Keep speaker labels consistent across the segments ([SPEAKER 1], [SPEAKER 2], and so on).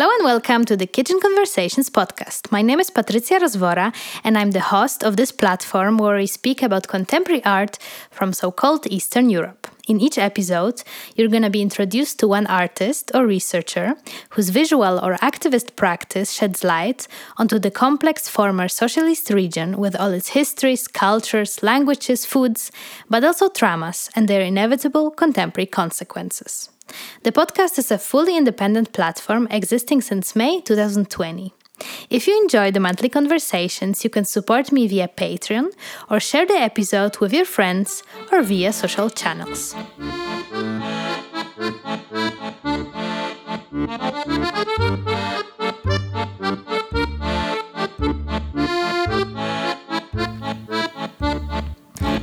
[SPEAKER 1] Hello and welcome to the Kitchen Conversations podcast. My name is Patricia Rozvora, and I'm the host of this platform where we speak about contemporary art from so called Eastern Europe. In each episode, you're going to be introduced to one artist or researcher whose visual or activist practice sheds light onto the complex former socialist region with all its histories, cultures, languages, foods, but also traumas and their inevitable contemporary consequences. The podcast is a fully independent platform existing since May 2020. If you enjoy the monthly conversations, you can support me via Patreon or share the episode with your friends or via social channels.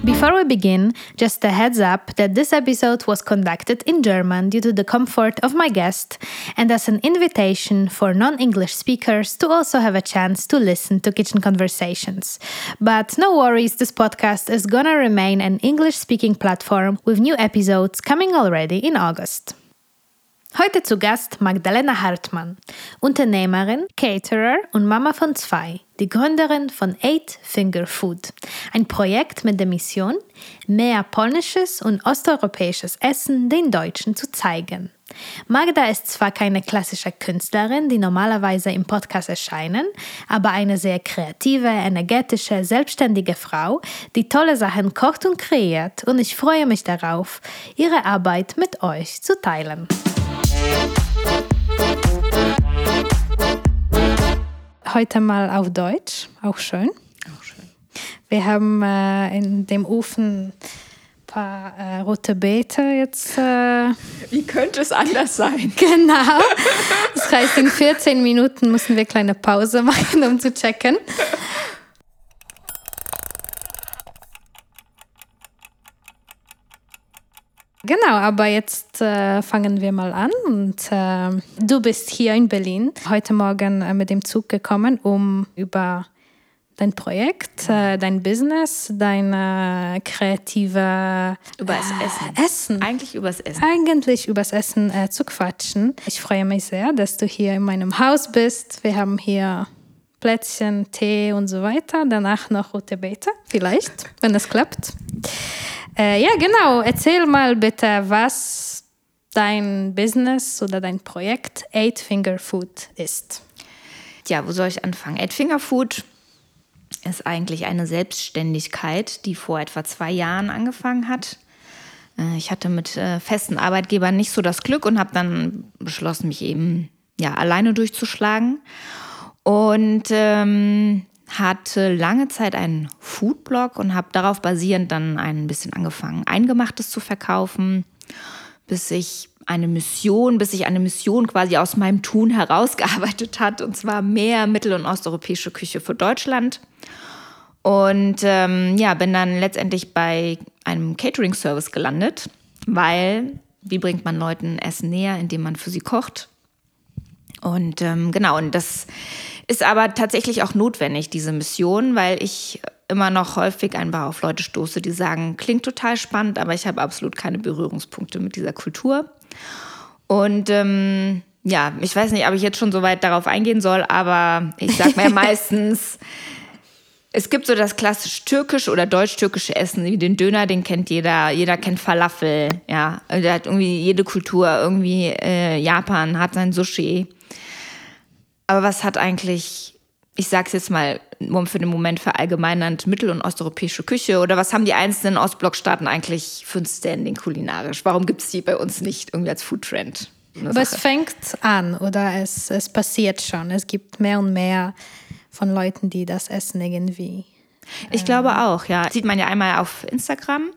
[SPEAKER 1] Before we begin, just a heads up that this episode was conducted in German due to the comfort of my guest and as an invitation for non English speakers to also have a chance to listen to kitchen conversations. But no worries, this podcast is gonna remain an English speaking platform with new episodes coming already in August. Heute zu Gast Magdalena Hartmann, Unternehmerin, Caterer und Mama von zwei, die Gründerin von Eight Finger Food, ein Projekt mit der Mission, mehr polnisches und osteuropäisches Essen den Deutschen zu zeigen. Magda ist zwar keine klassische Künstlerin, die normalerweise im Podcast erscheinen, aber eine sehr kreative, energetische, selbstständige Frau, die tolle Sachen kocht und kreiert und ich freue mich darauf, ihre Arbeit mit euch zu teilen. Heute mal auf Deutsch, auch schön.
[SPEAKER 2] Auch schön.
[SPEAKER 1] Wir haben äh, in dem Ofen ein paar äh, rote Beete jetzt. Äh,
[SPEAKER 2] Wie könnte es anders sein?
[SPEAKER 1] genau. Das heißt, in 14 Minuten müssen wir eine kleine Pause machen, um zu checken. Genau, aber jetzt äh, fangen wir mal an. Und äh, du bist hier in Berlin heute Morgen äh, mit dem Zug gekommen, um über dein Projekt, äh, dein Business, deine kreative
[SPEAKER 2] Übers
[SPEAKER 1] äh,
[SPEAKER 2] Essen.
[SPEAKER 1] Essen.
[SPEAKER 2] Eigentlich übers Essen.
[SPEAKER 1] Eigentlich übers Essen äh, zu quatschen. Ich freue mich sehr, dass du hier in meinem Haus bist. Wir haben hier Plätzchen, Tee und so weiter. Danach noch rote Beete, vielleicht, wenn es klappt. Äh, ja, genau. Erzähl mal bitte, was dein Business oder dein Projekt Eight Finger Food ist.
[SPEAKER 2] Ja, wo soll ich anfangen? Eight Finger Food ist eigentlich eine Selbstständigkeit, die vor etwa zwei Jahren angefangen hat. Äh, Ich hatte mit äh, festen Arbeitgebern nicht so das Glück und habe dann beschlossen, mich eben ja, alleine durchzuschlagen. Und ähm, hatte lange Zeit einen Foodblog und habe darauf basierend dann ein bisschen angefangen, Eingemachtes zu verkaufen, bis ich eine Mission, bis sich eine Mission quasi aus meinem Tun herausgearbeitet hat, und zwar mehr mittel- und osteuropäische Küche für Deutschland. Und ähm, ja, bin dann letztendlich bei einem Catering-Service gelandet, weil wie bringt man Leuten Essen näher, indem man für sie kocht? Und ähm, genau, und das ist aber tatsächlich auch notwendig, diese Mission, weil ich immer noch häufig einfach auf Leute stoße, die sagen, klingt total spannend, aber ich habe absolut keine Berührungspunkte mit dieser Kultur. Und ähm, ja, ich weiß nicht, ob ich jetzt schon so weit darauf eingehen soll, aber ich sage mir meistens, es gibt so das klassisch türkische oder deutsch-türkische Essen, wie den Döner, den kennt jeder. Jeder kennt Falafel, ja. Der hat irgendwie jede Kultur, irgendwie äh, Japan hat sein Sushi. Aber was hat eigentlich, ich sag's jetzt mal für den Moment verallgemeinernd, mittel- und osteuropäische Küche oder was haben die einzelnen Ostblockstaaten eigentlich für ein Standing kulinarisch? Warum gibt's die bei uns nicht irgendwie als Foodtrend?
[SPEAKER 1] Aber es fängt an oder es, es passiert schon. Es gibt mehr und mehr von Leuten, die das essen irgendwie.
[SPEAKER 2] Ich glaube auch, ja. Das sieht man ja einmal auf Instagram.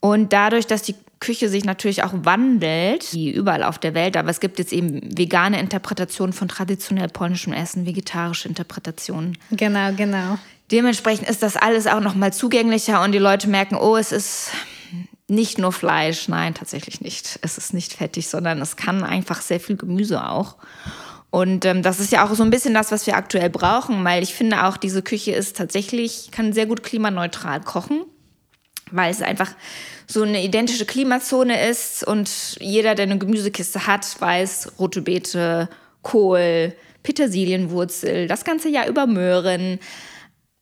[SPEAKER 2] Und dadurch, dass die Küche sich natürlich auch wandelt, wie überall auf der Welt, aber es gibt jetzt eben vegane Interpretationen von traditionell polnischem Essen, vegetarische Interpretationen.
[SPEAKER 1] Genau, genau.
[SPEAKER 2] Dementsprechend ist das alles auch noch mal zugänglicher und die Leute merken, oh, es ist nicht nur Fleisch. Nein, tatsächlich nicht. Es ist nicht fettig, sondern es kann einfach sehr viel Gemüse auch. Und ähm, das ist ja auch so ein bisschen das, was wir aktuell brauchen, weil ich finde auch, diese Küche ist tatsächlich, kann sehr gut klimaneutral kochen, weil es einfach so eine identische Klimazone ist und jeder, der eine Gemüsekiste hat, weiß, rote Beete, Kohl, Petersilienwurzel, das ganze Jahr über Möhren.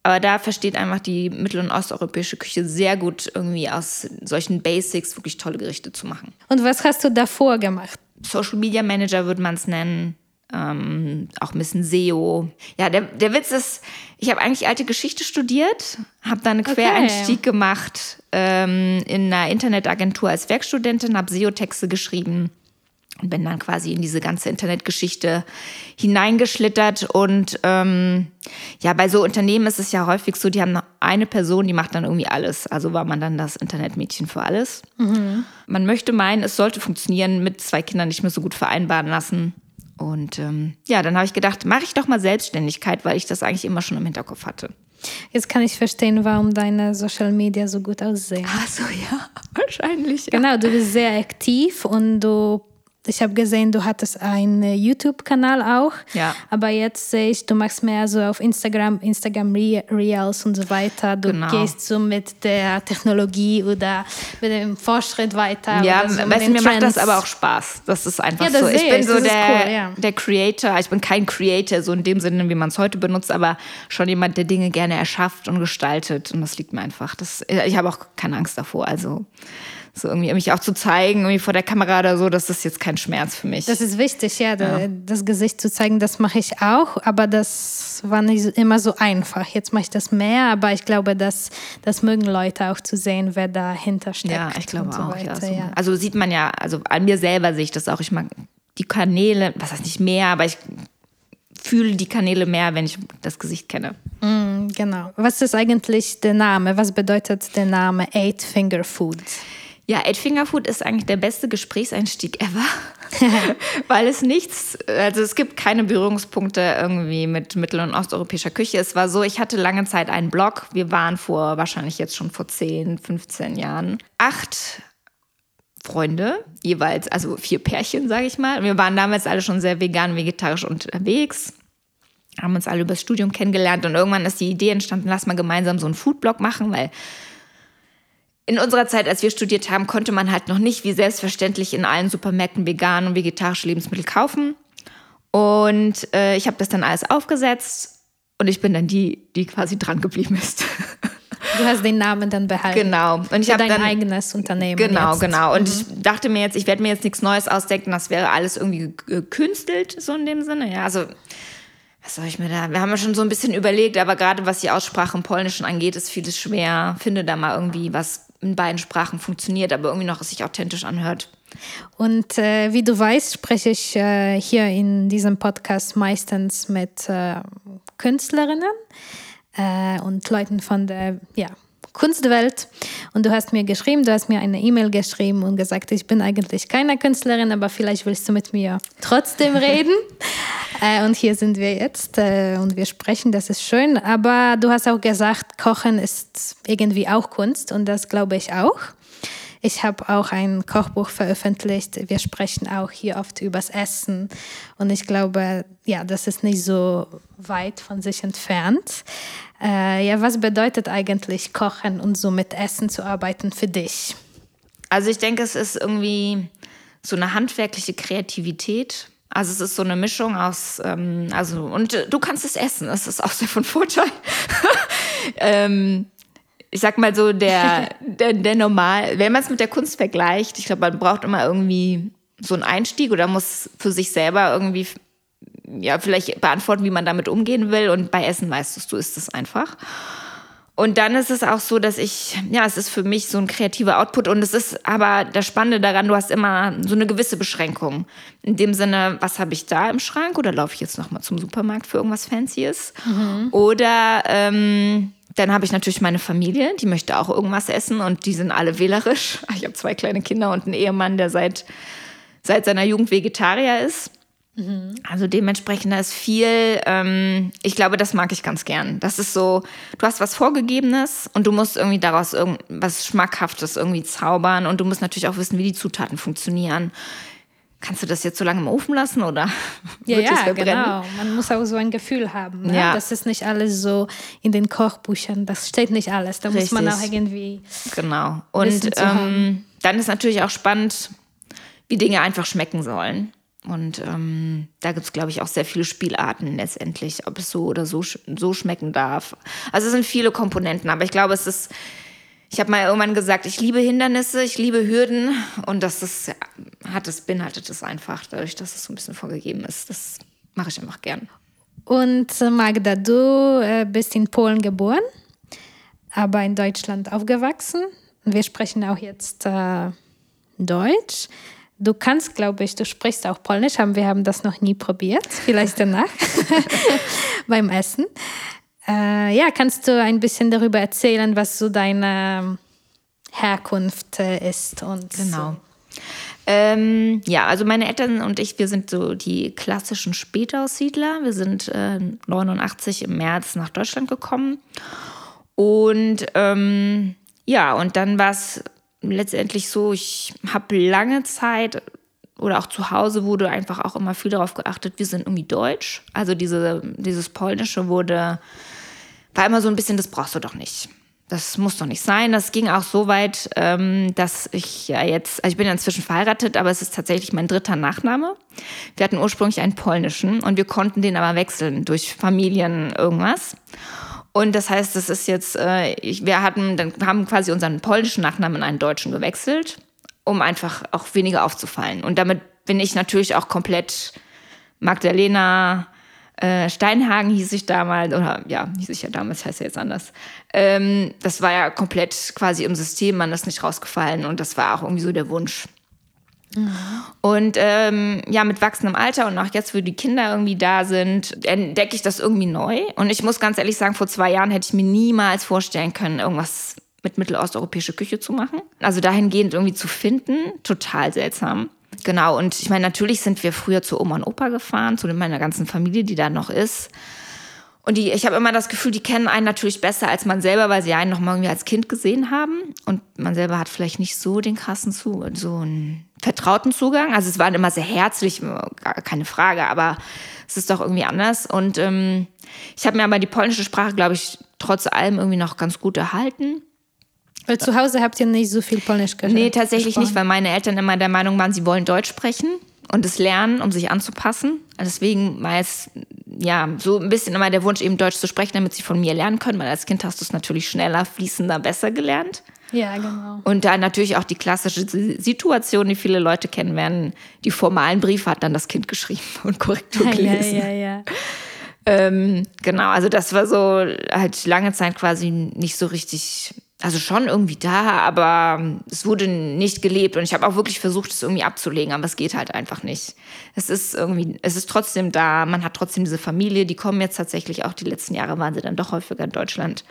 [SPEAKER 2] Aber da versteht einfach die mittel- und osteuropäische Küche sehr gut, irgendwie aus solchen Basics wirklich tolle Gerichte zu machen.
[SPEAKER 1] Und was hast du davor gemacht?
[SPEAKER 2] Social Media Manager würde man es nennen. Ähm, auch ein bisschen SEO. Ja, der, der Witz ist, ich habe eigentlich alte Geschichte studiert, habe dann einen Quereinstieg okay. gemacht ähm, in einer Internetagentur als Werkstudentin, habe SEO-Texte geschrieben und bin dann quasi in diese ganze Internetgeschichte hineingeschlittert. Und ähm, ja, bei so Unternehmen ist es ja häufig so, die haben eine Person, die macht dann irgendwie alles. Also war man dann das Internetmädchen für alles. Mhm. Man möchte meinen, es sollte funktionieren, mit zwei Kindern nicht mehr so gut vereinbaren lassen. Und ähm, ja, dann habe ich gedacht, mache ich doch mal Selbstständigkeit, weil ich das eigentlich immer schon im Hinterkopf hatte.
[SPEAKER 1] Jetzt kann ich verstehen, warum deine Social Media so gut aussehen.
[SPEAKER 2] Ach so, ja, wahrscheinlich. Ja.
[SPEAKER 1] Genau, du bist sehr aktiv und du ich habe gesehen, du hattest einen YouTube-Kanal auch.
[SPEAKER 2] Ja.
[SPEAKER 1] Aber jetzt sehe ich, du machst mehr so auf Instagram, Instagram Reels und so weiter. Du genau. gehst so mit der Technologie oder mit dem Fortschritt weiter.
[SPEAKER 2] Ja, so weißt, mir Trends. macht das aber auch Spaß. Das ist einfach ja, so. Ich bin ich. so der, cool, ja. der Creator. Ich bin kein Creator, so in dem Sinne, wie man es heute benutzt, aber schon jemand, der Dinge gerne erschafft und gestaltet. Und das liegt mir einfach. Das, ich habe auch keine Angst davor. Also so irgendwie mich auch zu zeigen, irgendwie vor der Kamera oder so, das ist jetzt kein Schmerz für mich.
[SPEAKER 1] Das ist wichtig, ja, ja. das Gesicht zu zeigen, das mache ich auch, aber das war nicht immer so einfach. Jetzt mache ich das mehr, aber ich glaube, dass das mögen Leute auch zu sehen, wer dahinter steckt.
[SPEAKER 2] Ja, ich glaube so auch. Ja, so. ja. Also sieht man ja, also an mir selber sehe ich das auch. Ich mag die Kanäle, was heißt nicht mehr, aber ich fühle die Kanäle mehr, wenn ich das Gesicht kenne.
[SPEAKER 1] Mm, genau. Was ist eigentlich der Name? Was bedeutet der Name Eight Finger Food?
[SPEAKER 2] Ja, Eight Finger Food ist eigentlich der beste Gesprächseinstieg ever, weil es nichts, also es gibt keine Berührungspunkte irgendwie mit mittel- und osteuropäischer Küche. Es war so, ich hatte lange Zeit einen Blog. Wir waren vor, wahrscheinlich jetzt schon vor 10, 15 Jahren, acht Freunde, jeweils, also vier Pärchen, sage ich mal. Wir waren damals alle schon sehr vegan, vegetarisch unterwegs haben uns alle übers Studium kennengelernt und irgendwann ist die Idee entstanden, lass mal gemeinsam so einen Foodblog machen, weil in unserer Zeit, als wir studiert haben, konnte man halt noch nicht wie selbstverständlich in allen Supermärkten vegan und vegetarische Lebensmittel kaufen. Und äh, ich habe das dann alles aufgesetzt und ich bin dann die, die quasi dran geblieben ist.
[SPEAKER 1] Du hast den Namen dann behalten.
[SPEAKER 2] Genau.
[SPEAKER 1] Und ich habe dein eigenes Unternehmen.
[SPEAKER 2] Genau, jetzt. genau. Und mhm. ich dachte mir jetzt, ich werde mir jetzt nichts Neues ausdenken. Das wäre alles irgendwie gekünstelt, so in dem Sinne. Ja, also was soll ich mir da? Wir haben ja schon so ein bisschen überlegt, aber gerade was die Aussprache im Polnischen angeht, ist vieles schwer. Finde da mal irgendwie was in beiden Sprachen funktioniert, aber irgendwie noch sich authentisch anhört.
[SPEAKER 1] Und äh, wie du weißt, spreche ich äh, hier in diesem Podcast meistens mit äh, Künstlerinnen äh, und Leuten von der ja, Kunstwelt. Und du hast mir geschrieben, du hast mir eine E-Mail geschrieben und gesagt, ich bin eigentlich keine Künstlerin, aber vielleicht willst du mit mir trotzdem reden. äh, und hier sind wir jetzt äh, und wir sprechen, das ist schön. Aber du hast auch gesagt, Kochen ist irgendwie auch Kunst und das glaube ich auch. Ich habe auch ein Kochbuch veröffentlicht. Wir sprechen auch hier oft übers Essen. Und ich glaube, ja, das ist nicht so weit von sich entfernt. Äh, ja, was bedeutet eigentlich Kochen und so mit Essen zu arbeiten für dich?
[SPEAKER 2] Also ich denke, es ist irgendwie so eine handwerkliche Kreativität. Also es ist so eine Mischung aus, ähm, also und du kannst es essen, das ist auch sehr von Vorteil. ähm, ich sag mal so, der, der, der normal, wenn man es mit der Kunst vergleicht, ich glaube, man braucht immer irgendwie so einen Einstieg oder muss für sich selber irgendwie ja, vielleicht beantworten, wie man damit umgehen will. Und bei Essen weißt du, ist es einfach. Und dann ist es auch so, dass ich, ja, es ist für mich so ein kreativer Output und es ist aber das Spannende daran, du hast immer so eine gewisse Beschränkung. In dem Sinne, was habe ich da im Schrank oder laufe ich jetzt nochmal zum Supermarkt für irgendwas Fancyes? Mhm. Oder ähm, dann habe ich natürlich meine Familie, die möchte auch irgendwas essen und die sind alle wählerisch. Ich habe zwei kleine Kinder und einen Ehemann, der seit, seit seiner Jugend Vegetarier ist. Mhm. Also dementsprechend da ist viel, ähm, ich glaube, das mag ich ganz gern. Das ist so, du hast was Vorgegebenes und du musst irgendwie daraus irgendwas Schmackhaftes irgendwie zaubern und du musst natürlich auch wissen, wie die Zutaten funktionieren kannst du das jetzt so lange im Ofen lassen oder
[SPEAKER 1] ja, wird ja, es verbrennen? genau. Man muss auch so ein Gefühl haben. Ne? Ja. Das ist nicht alles so in den Kochbüchern. Das steht nicht alles. Da Richtig. muss man auch irgendwie.
[SPEAKER 2] Genau. Und ähm, dann ist natürlich auch spannend, wie Dinge einfach schmecken sollen. Und ähm, da gibt es, glaube ich, auch sehr viele Spielarten letztendlich, ob es so oder so, so schmecken darf. Also es sind viele Komponenten, aber ich glaube, es ist, ich habe mal irgendwann gesagt, ich liebe Hindernisse, ich liebe Hürden und das ist, hat es, beinhaltet es einfach, dadurch, dass es so ein bisschen vorgegeben ist. Das mache ich einfach gern.
[SPEAKER 1] Und äh, Magda, du äh, bist in Polen geboren, aber in Deutschland aufgewachsen. Wir sprechen auch jetzt äh, Deutsch. Du kannst, glaube ich, du sprichst auch Polnisch, aber wir haben das noch nie probiert. Vielleicht danach beim Essen. Äh, ja, kannst du ein bisschen darüber erzählen, was so deine Herkunft äh, ist und
[SPEAKER 2] genau.
[SPEAKER 1] So.
[SPEAKER 2] Ähm, ja, also meine Eltern und ich, wir sind so die klassischen Spätaussiedler. Wir sind äh, 89 im März nach Deutschland gekommen. Und ähm, ja, und dann war es letztendlich so, ich habe lange Zeit oder auch zu Hause wurde einfach auch immer viel darauf geachtet, wir sind irgendwie deutsch. Also diese, dieses Polnische wurde, war immer so ein bisschen, das brauchst du doch nicht. Das muss doch nicht sein. Das ging auch so weit, ähm, dass ich ja jetzt, also ich bin ja inzwischen verheiratet, aber es ist tatsächlich mein dritter Nachname. Wir hatten ursprünglich einen polnischen und wir konnten den aber wechseln durch Familien irgendwas. Und das heißt, das ist jetzt, äh, ich, wir hatten, dann haben quasi unseren polnischen Nachnamen in einen deutschen gewechselt, um einfach auch weniger aufzufallen. Und damit bin ich natürlich auch komplett Magdalena äh, Steinhagen hieß ich damals, oder ja, hieß ich ja damals, heißt ja jetzt anders. Ähm, das war ja komplett quasi im System, man ist nicht rausgefallen und das war auch irgendwie so der Wunsch. Und ähm, ja, mit wachsendem Alter und auch jetzt, wo die Kinder irgendwie da sind, entdecke ich das irgendwie neu. Und ich muss ganz ehrlich sagen, vor zwei Jahren hätte ich mir niemals vorstellen können, irgendwas mit mittelosteuropäischer Küche zu machen. Also dahingehend irgendwie zu finden, total seltsam. Genau, und ich meine, natürlich sind wir früher zu Oma und Opa gefahren, zu meiner ganzen Familie, die da noch ist. Und die, ich habe immer das Gefühl, die kennen einen natürlich besser als man selber, weil sie einen noch mal irgendwie als Kind gesehen haben. Und man selber hat vielleicht nicht so den krassen Zu, so einen vertrauten Zugang. Also es waren immer sehr herzlich, keine Frage, aber es ist doch irgendwie anders. Und ähm, ich habe mir aber die polnische Sprache, glaube ich, trotz allem irgendwie noch ganz gut erhalten.
[SPEAKER 1] Weil zu Hause habt ihr nicht so viel Polnisch
[SPEAKER 2] gesprochen? Nee, tatsächlich gesprochen. nicht, weil meine Eltern immer der Meinung waren, sie wollen Deutsch sprechen und es lernen, um sich anzupassen. Deswegen war es ja so ein bisschen immer der Wunsch, eben Deutsch zu sprechen, damit sie von mir lernen können, weil als Kind hast du es natürlich schneller, fließender, besser gelernt.
[SPEAKER 1] Ja, genau.
[SPEAKER 2] Und da natürlich auch die klassische Situation, die viele Leute kennen werden, die formalen Briefe hat dann das Kind geschrieben und Korrektur gelesen.
[SPEAKER 1] Ja, ja, ja.
[SPEAKER 2] Ähm, genau, also das war so halt lange Zeit quasi nicht so richtig also schon irgendwie da, aber es wurde nicht gelebt und ich habe auch wirklich versucht, es irgendwie abzulegen, aber es geht halt einfach nicht. Es ist irgendwie, es ist trotzdem da, man hat trotzdem diese Familie, die kommen jetzt tatsächlich auch die letzten Jahre waren sie dann doch häufiger in Deutschland.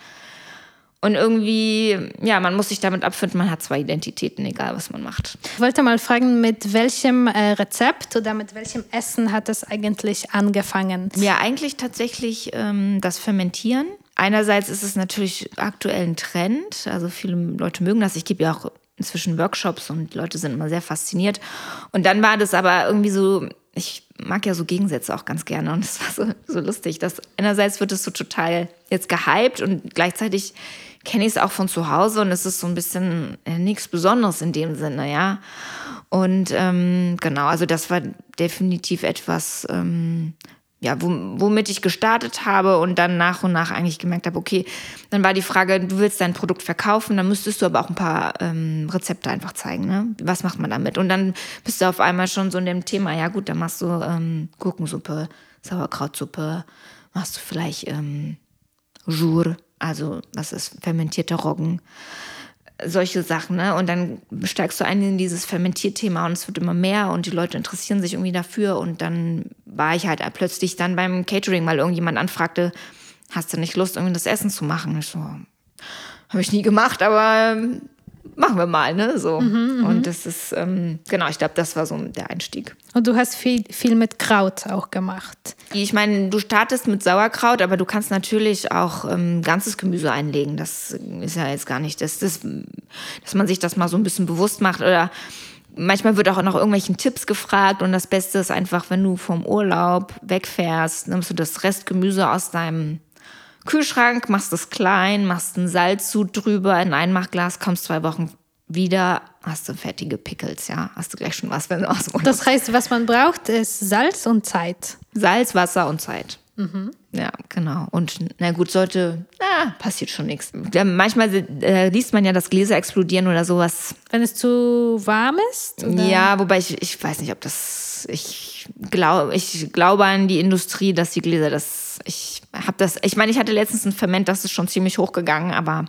[SPEAKER 2] Und irgendwie, ja, man muss sich damit abfinden, man hat zwei Identitäten, egal was man macht.
[SPEAKER 1] Ich wollte mal fragen, mit welchem äh, Rezept oder mit welchem Essen hat es eigentlich angefangen?
[SPEAKER 2] Ja, eigentlich tatsächlich ähm, das Fermentieren. Einerseits ist es natürlich aktuell ein Trend. Also viele Leute mögen das. Ich gebe ja auch inzwischen Workshops und Leute sind immer sehr fasziniert. Und dann war das aber irgendwie so, ich mag ja so Gegensätze auch ganz gerne und es war so, so lustig, dass einerseits wird es so total jetzt gehypt und gleichzeitig kenne ich es auch von zu Hause und es ist so ein bisschen äh, nichts Besonderes in dem Sinne, ja. Und ähm, genau, also das war definitiv etwas, ähm, ja, womit ich gestartet habe und dann nach und nach eigentlich gemerkt habe, okay, dann war die Frage, du willst dein Produkt verkaufen, dann müsstest du aber auch ein paar ähm, Rezepte einfach zeigen, ne? Was macht man damit? Und dann bist du auf einmal schon so in dem Thema, ja gut, dann machst du ähm, Gurkensuppe, Sauerkrautsuppe, machst du vielleicht ähm, Jour, also das ist fermentierter Roggen solche Sachen, ne? Und dann steigst du ein in dieses Fermentierthema und es wird immer mehr und die Leute interessieren sich irgendwie dafür. Und dann war ich halt plötzlich dann beim Catering, weil irgendjemand anfragte, hast du nicht Lust, irgendwie das Essen zu machen? Ich so, habe ich nie gemacht, aber machen wir mal, ne? So. Mhm, mhm, und das ist, ähm, genau, ich glaube, das war so der Einstieg.
[SPEAKER 1] Und du hast viel, viel mit Kraut auch gemacht.
[SPEAKER 2] Ich meine, du startest mit Sauerkraut, aber du kannst natürlich auch ähm, ganzes Gemüse einlegen. Das ist ja jetzt gar nicht, das, das, dass man sich das mal so ein bisschen bewusst macht oder Manchmal wird auch nach irgendwelchen Tipps gefragt und das Beste ist einfach, wenn du vom Urlaub wegfährst, nimmst du das Restgemüse aus deinem Kühlschrank, machst es klein, machst ein Salzsud drüber, in ein Einmachglas, kommst zwei Wochen wieder hast du fertige Pickles, ja. Hast du gleich schon was, wenn du aus dem
[SPEAKER 1] Das heißt, was man braucht, ist Salz und Zeit.
[SPEAKER 2] Salz, Wasser und Zeit. Ja, genau. Und na gut, sollte, na, passiert schon nichts. Manchmal äh, liest man ja das Gläser explodieren oder sowas.
[SPEAKER 1] Wenn es zu warm ist? Oder?
[SPEAKER 2] Ja, wobei ich, ich weiß nicht, ob das, ich glaube, ich glaube an die Industrie, dass die Gläser das, ich habe das, ich meine, ich hatte letztens ein Ferment, das ist schon ziemlich hochgegangen, aber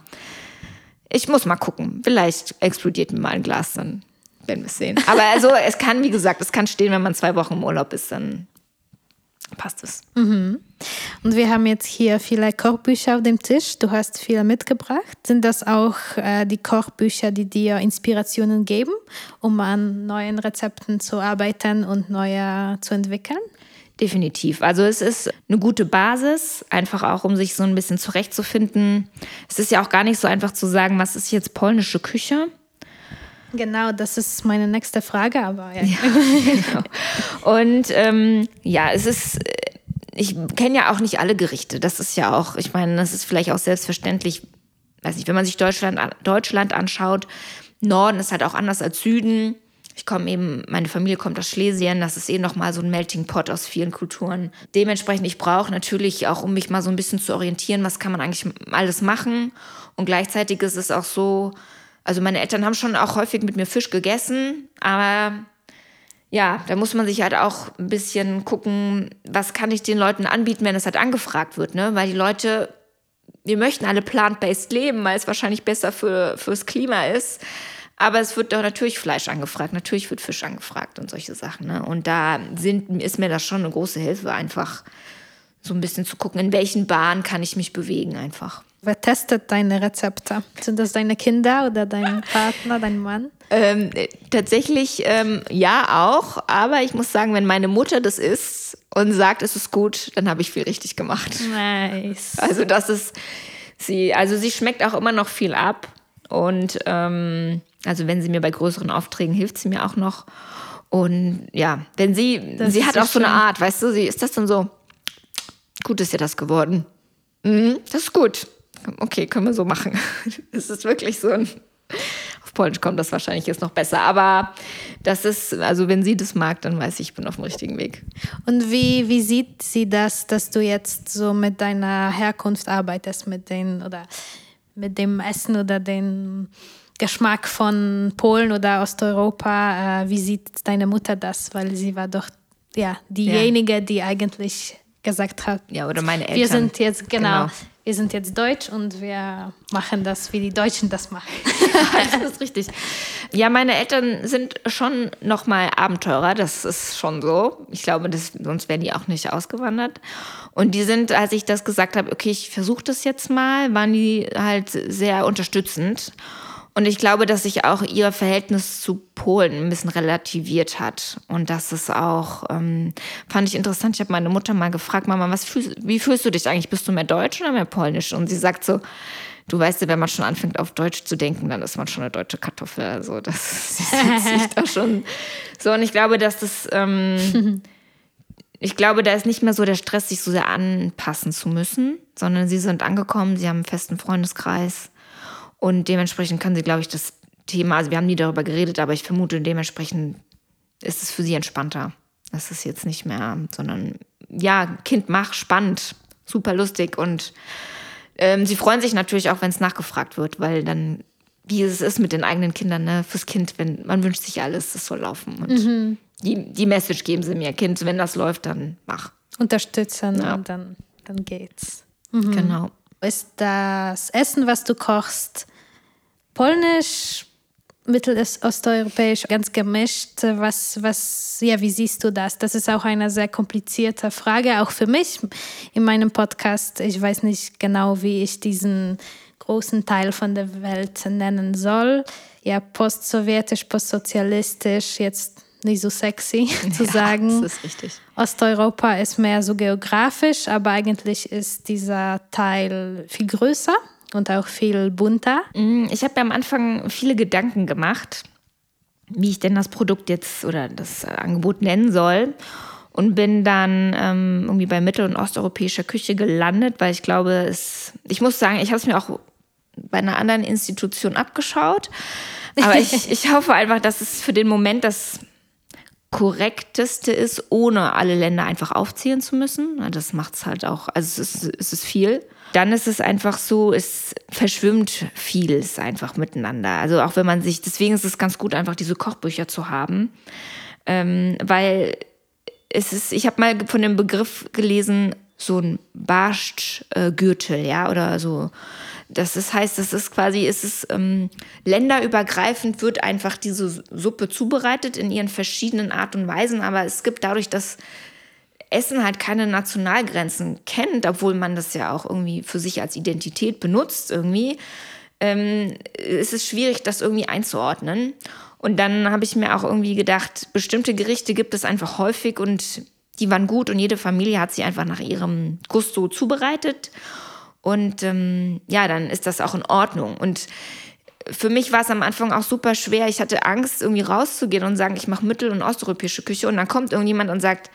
[SPEAKER 2] ich muss mal gucken. Vielleicht explodiert mir mal ein Glas, dann werden wir es sehen. Aber also, es kann, wie gesagt, es kann stehen, wenn man zwei Wochen im Urlaub ist, dann passt es.
[SPEAKER 1] Und wir haben jetzt hier viele Kochbücher auf dem Tisch. Du hast viele mitgebracht. Sind das auch äh, die Kochbücher, die dir Inspirationen geben, um an neuen Rezepten zu arbeiten und neue zu entwickeln?
[SPEAKER 2] Definitiv. Also es ist eine gute Basis, einfach auch, um sich so ein bisschen zurechtzufinden. Es ist ja auch gar nicht so einfach zu sagen, was ist jetzt polnische Küche.
[SPEAKER 1] Genau, das ist meine nächste Frage, aber ja.
[SPEAKER 2] genau. Und ähm, ja, es ist, äh, ich kenne ja auch nicht alle Gerichte. Das ist ja auch, ich meine, das ist vielleicht auch selbstverständlich, weiß nicht, wenn man sich Deutschland, an- Deutschland anschaut, Norden ist halt auch anders als Süden. Ich komme eben, meine Familie kommt aus Schlesien, das ist eh nochmal so ein Melting Pot aus vielen Kulturen. Dementsprechend, ich brauche natürlich auch, um mich mal so ein bisschen zu orientieren, was kann man eigentlich alles machen. Und gleichzeitig ist es auch so, also meine Eltern haben schon auch häufig mit mir Fisch gegessen, aber ja, da muss man sich halt auch ein bisschen gucken, was kann ich den Leuten anbieten, wenn es halt angefragt wird, ne? Weil die Leute, wir möchten alle plant-based leben, weil es wahrscheinlich besser für, fürs Klima ist. Aber es wird doch natürlich Fleisch angefragt, natürlich wird Fisch angefragt und solche Sachen. Ne? Und da sind, ist mir das schon eine große Hilfe, einfach so ein bisschen zu gucken, in welchen Bahnen kann ich mich bewegen einfach.
[SPEAKER 1] Wer testet deine Rezepte? Sind das deine Kinder oder dein Partner, dein Mann?
[SPEAKER 2] Ähm, äh, tatsächlich ähm, ja auch, aber ich muss sagen, wenn meine Mutter das isst und sagt, es ist gut, dann habe ich viel richtig gemacht.
[SPEAKER 1] Nice.
[SPEAKER 2] Also das ist sie, also sie schmeckt auch immer noch viel ab und ähm, also wenn sie mir bei größeren Aufträgen hilft sie mir auch noch und ja, wenn sie,
[SPEAKER 1] Das
[SPEAKER 2] sie hat
[SPEAKER 1] so
[SPEAKER 2] auch so eine. Art, weißt du, sie ist das dann so, gut ist ja das geworden. Mhm, das ist gut. Okay, können wir so machen. Es ist wirklich so ein. Auf Polnisch kommt das wahrscheinlich jetzt noch besser. Aber das ist, also wenn sie das mag, dann weiß ich, ich bin auf dem richtigen Weg.
[SPEAKER 1] Und wie, wie sieht sie das, dass du jetzt so mit deiner Herkunft arbeitest, mit den oder mit dem Essen oder dem Geschmack von Polen oder Osteuropa? Äh, wie sieht deine Mutter das? Weil sie war doch ja diejenige, die eigentlich gesagt hat,
[SPEAKER 2] Ja, oder meine Eltern.
[SPEAKER 1] wir sind jetzt genau,
[SPEAKER 2] Genau.
[SPEAKER 1] wir sind jetzt deutsch und wir machen das, wie die Deutschen das machen.
[SPEAKER 2] das ist richtig. Ja, meine Eltern sind schon nochmal Abenteurer, das ist schon so. Ich glaube, das, sonst wären die auch nicht ausgewandert. Und die sind, als ich das gesagt habe, okay, ich versuche das jetzt mal, waren die halt sehr unterstützend. Und ich glaube, dass sich auch ihr Verhältnis zu Polen ein bisschen relativiert hat. Und das ist auch, ähm, fand ich interessant. Ich habe meine Mutter mal gefragt, Mama, was fühlst, wie fühlst du dich eigentlich? Bist du mehr Deutsch oder mehr Polnisch? Und sie sagt so, du weißt ja, wenn man schon anfängt auf Deutsch zu denken, dann ist man schon eine deutsche Kartoffel. Also das sieht sich da schon so. Und ich glaube, dass das, ähm, ich glaube, da ist nicht mehr so der Stress, sich so sehr anpassen zu müssen, sondern sie sind angekommen, sie haben einen festen Freundeskreis. Und dementsprechend kann sie, glaube ich, das Thema, also wir haben nie darüber geredet, aber ich vermute, dementsprechend ist es für sie entspannter. Das ist jetzt nicht mehr, sondern ja, Kind mach, spannend, super lustig und ähm, sie freuen sich natürlich auch, wenn es nachgefragt wird, weil dann, wie es ist mit den eigenen Kindern, ne, fürs Kind, wenn man wünscht sich alles, es soll laufen. Und die, die Message geben sie mir, Kind, wenn das läuft, dann mach.
[SPEAKER 1] Unterstützen
[SPEAKER 2] Ja.
[SPEAKER 1] und dann, dann geht's.
[SPEAKER 2] Genau.
[SPEAKER 1] Ist das Essen, was du kochst, polnisch, mittelosteuropäisch, ganz gemischt? Was, was, ja, wie siehst du das? Das ist auch eine sehr komplizierte Frage, auch für mich in meinem Podcast. Ich weiß nicht genau, wie ich diesen großen Teil von der Welt nennen soll. Ja, postsowjetisch, postsozialistisch, jetzt nicht so sexy zu sagen.
[SPEAKER 2] Das ist richtig.
[SPEAKER 1] Osteuropa ist mehr so geografisch, aber eigentlich ist dieser Teil viel größer und auch viel bunter.
[SPEAKER 2] Mm, Ich habe mir am Anfang viele Gedanken gemacht, wie ich denn das Produkt jetzt oder das äh, Angebot nennen soll. Und bin dann ähm, irgendwie bei mittel- und osteuropäischer Küche gelandet, weil ich glaube, es, ich muss sagen, ich habe es mir auch bei einer anderen Institution abgeschaut. Aber ich, ich hoffe einfach, dass es für den Moment das korrekteste ist, ohne alle Länder einfach aufzählen zu müssen. Das macht es halt auch, also es ist, es ist viel. Dann ist es einfach so, es verschwimmt vieles einfach miteinander. Also auch wenn man sich, deswegen ist es ganz gut, einfach diese Kochbücher zu haben, ähm, weil es ist, ich habe mal von dem Begriff gelesen, so ein Barstgürtel, ja, oder so. Das ist, heißt, das ist quasi, es ist ähm, länderübergreifend wird einfach diese Suppe zubereitet in ihren verschiedenen Art und Weisen, aber es gibt dadurch, dass Essen halt keine Nationalgrenzen kennt, obwohl man das ja auch irgendwie für sich als Identität benutzt irgendwie, ähm, ist es schwierig, das irgendwie einzuordnen. Und dann habe ich mir auch irgendwie gedacht, bestimmte Gerichte gibt es einfach häufig und die waren gut und jede Familie hat sie einfach nach ihrem Gusto zubereitet. Und ähm, ja, dann ist das auch in Ordnung. Und für mich war es am Anfang auch super schwer. Ich hatte Angst, irgendwie rauszugehen und sagen, ich mache mittel- und osteuropäische Küche. Und dann kommt irgendjemand und sagt,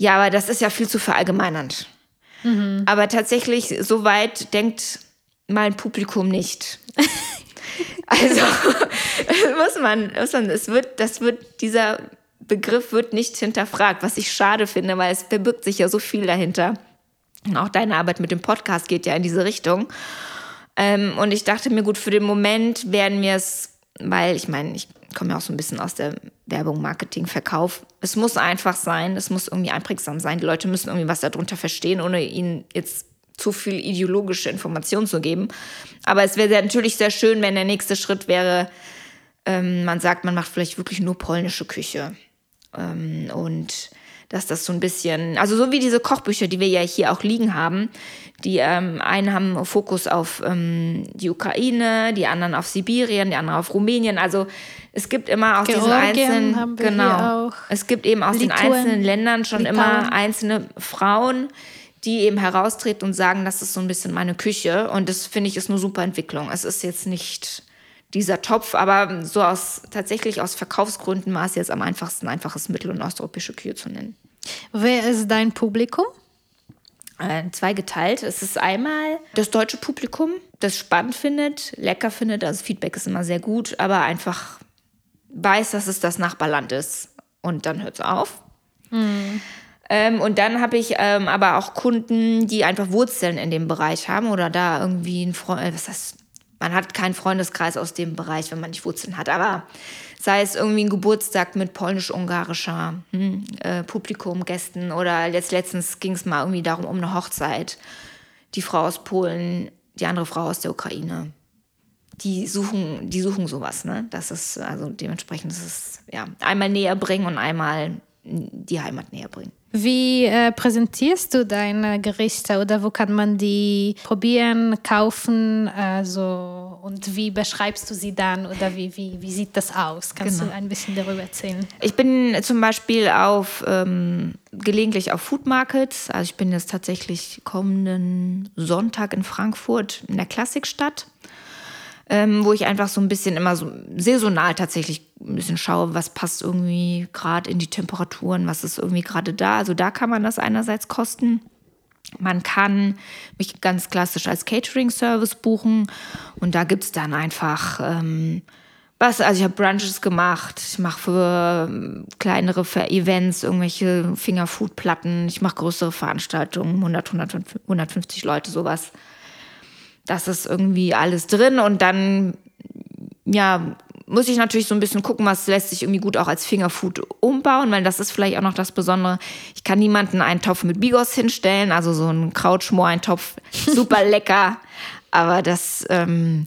[SPEAKER 2] ja, aber das ist ja viel zu verallgemeinernd. Mhm. Aber tatsächlich, so weit denkt mein Publikum nicht. also muss man, muss man, es wird, das wird, dieser Begriff wird nicht hinterfragt, was ich schade finde, weil es verbirgt sich ja so viel dahinter. Und auch deine Arbeit mit dem Podcast geht ja in diese Richtung. Ähm, und ich dachte mir, gut, für den Moment werden wir es, weil ich meine, ich komme ja auch so ein bisschen aus der Werbung, Marketing, Verkauf. Es muss einfach sein, es muss irgendwie einprägsam sein. Die Leute müssen irgendwie was darunter verstehen, ohne ihnen jetzt zu viel ideologische Informationen zu geben. Aber es wäre natürlich sehr schön, wenn der nächste Schritt wäre, ähm, man sagt, man macht vielleicht wirklich nur polnische Küche. Ähm, und dass das so ein bisschen, also so wie diese Kochbücher, die wir ja hier auch liegen haben, die ähm, einen haben Fokus auf ähm, die Ukraine, die anderen auf Sibirien, die anderen auf Rumänien. Also es gibt immer aus diesen einzelnen, genau, es gibt eben aus Lituen, den einzelnen Ländern schon Litauen. immer einzelne Frauen, die eben heraustreten und sagen, das ist so ein bisschen meine Küche. Und das finde ich ist eine super Entwicklung. Es ist jetzt nicht dieser Topf, aber so aus tatsächlich aus Verkaufsgründen war es jetzt am einfachsten, einfaches mittel- und osteuropäische Kühe zu nennen.
[SPEAKER 1] Wer ist dein Publikum?
[SPEAKER 2] Äh, zweigeteilt. Es ist einmal das deutsche Publikum, das spannend findet, lecker findet, also Feedback ist immer sehr gut, aber einfach weiß, dass es das Nachbarland ist. Und dann hört es auf. Mhm. Ähm, und dann habe ich ähm, aber auch Kunden, die einfach Wurzeln in dem Bereich haben oder da irgendwie ein Freund, äh, was heißt, man hat keinen Freundeskreis aus dem Bereich, wenn man nicht Wurzeln hat. Aber sei es irgendwie ein Geburtstag mit polnisch-ungarischer hm, äh, Publikum, Gästen oder jetzt letztens ging es mal irgendwie darum, um eine Hochzeit. Die Frau aus Polen, die andere Frau aus der Ukraine. Die suchen, die suchen sowas, ne? Das ist, also dementsprechend ist es, ja, einmal näher bringen und einmal die Heimat näher bringen.
[SPEAKER 1] Wie äh, präsentierst du deine Gerichte oder wo kann man die probieren, kaufen? Also, und wie beschreibst du sie dann oder wie, wie, wie sieht das aus? Kannst genau. du ein bisschen darüber erzählen?
[SPEAKER 2] Ich bin zum Beispiel auf ähm, gelegentlich auf Food Markets. Also ich bin jetzt tatsächlich kommenden Sonntag in Frankfurt in der Klassikstadt ähm, wo ich einfach so ein bisschen immer so saisonal tatsächlich ein bisschen schaue, was passt irgendwie gerade in die Temperaturen, was ist irgendwie gerade da. Also da kann man das einerseits kosten. Man kann mich ganz klassisch als Catering-Service buchen und da gibt es dann einfach ähm, was. Also ich habe Brunches gemacht, ich mache für ähm, kleinere Events irgendwelche Fingerfood-Platten, ich mache größere Veranstaltungen, 100, 100, 150 Leute, sowas das ist irgendwie alles drin und dann, ja, muss ich natürlich so ein bisschen gucken, was lässt sich irgendwie gut auch als Fingerfood umbauen, weil das ist vielleicht auch noch das Besondere. Ich kann niemanden einen Topf mit Bigos hinstellen, also so ein Krautschmoor-Eintopf, super lecker, aber das ähm,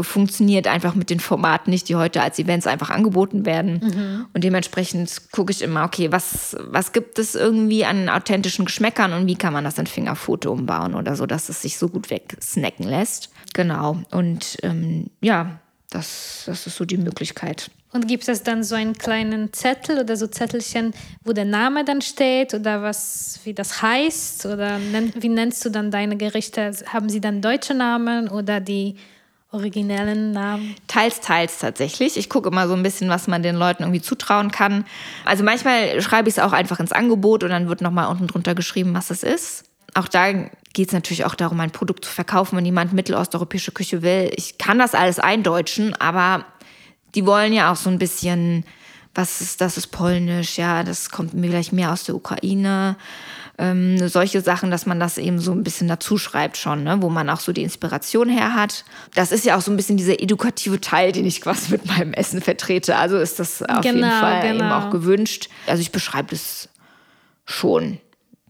[SPEAKER 2] funktioniert einfach mit den Formaten nicht, die heute als Events einfach angeboten werden. Mhm. Und dementsprechend gucke ich immer, okay, was, was gibt es irgendwie an authentischen Geschmäckern und wie kann man das in Fingerfoto umbauen oder so, dass es sich so gut wegsnacken lässt. Genau. Und ähm, ja, das, das ist so die Möglichkeit.
[SPEAKER 1] Und gibt es dann so einen kleinen Zettel oder so Zettelchen, wo der Name dann steht oder was, wie das heißt? Oder wie nennst du dann deine Gerichte? Haben sie dann deutsche Namen oder die originellen Namen?
[SPEAKER 2] Teils, teils tatsächlich. Ich gucke immer so ein bisschen, was man den Leuten irgendwie zutrauen kann. Also manchmal schreibe ich es auch einfach ins Angebot und dann wird nochmal unten drunter geschrieben, was es ist. Auch da geht es natürlich auch darum, ein Produkt zu verkaufen, wenn jemand mittelosteuropäische Küche will. Ich kann das alles eindeutschen, aber die wollen ja auch so ein bisschen, was ist, das ist polnisch, ja, das kommt mir gleich mehr aus der Ukraine. Ähm, solche Sachen, dass man das eben so ein bisschen dazu schreibt schon, ne? wo man auch so die Inspiration her hat. Das ist ja auch so ein bisschen dieser edukative Teil, den ich quasi mit meinem Essen vertrete. Also ist das auf genau, jeden Fall genau. eben auch gewünscht. Also ich beschreibe das schon.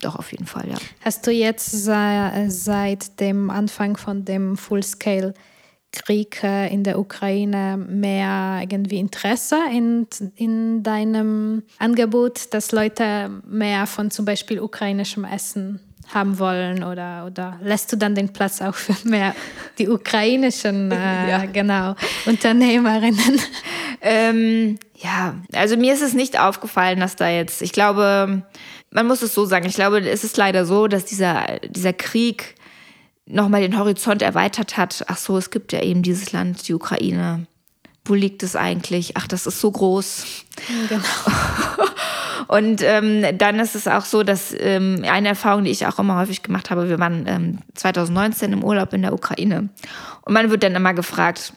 [SPEAKER 2] Doch, auf jeden Fall, ja.
[SPEAKER 1] Hast du jetzt seit dem Anfang von dem Full-Scale Krieg in der Ukraine mehr irgendwie Interesse in, in deinem Angebot, dass Leute mehr von zum Beispiel ukrainischem Essen haben wollen oder, oder lässt du dann den Platz auch für mehr die ukrainischen äh, ja. genau, Unternehmerinnen?
[SPEAKER 2] Ähm, ja, also mir ist es nicht aufgefallen, dass da jetzt, ich glaube, man muss es so sagen, ich glaube, es ist leider so, dass dieser, dieser Krieg nochmal den Horizont erweitert hat. Ach so, es gibt ja eben dieses Land, die Ukraine. Wo liegt es eigentlich? Ach, das ist so groß. Genau. Und ähm, dann ist es auch so, dass ähm, eine Erfahrung, die ich auch immer häufig gemacht habe, wir waren ähm, 2019 im Urlaub in der Ukraine. Und man wird dann immer gefragt,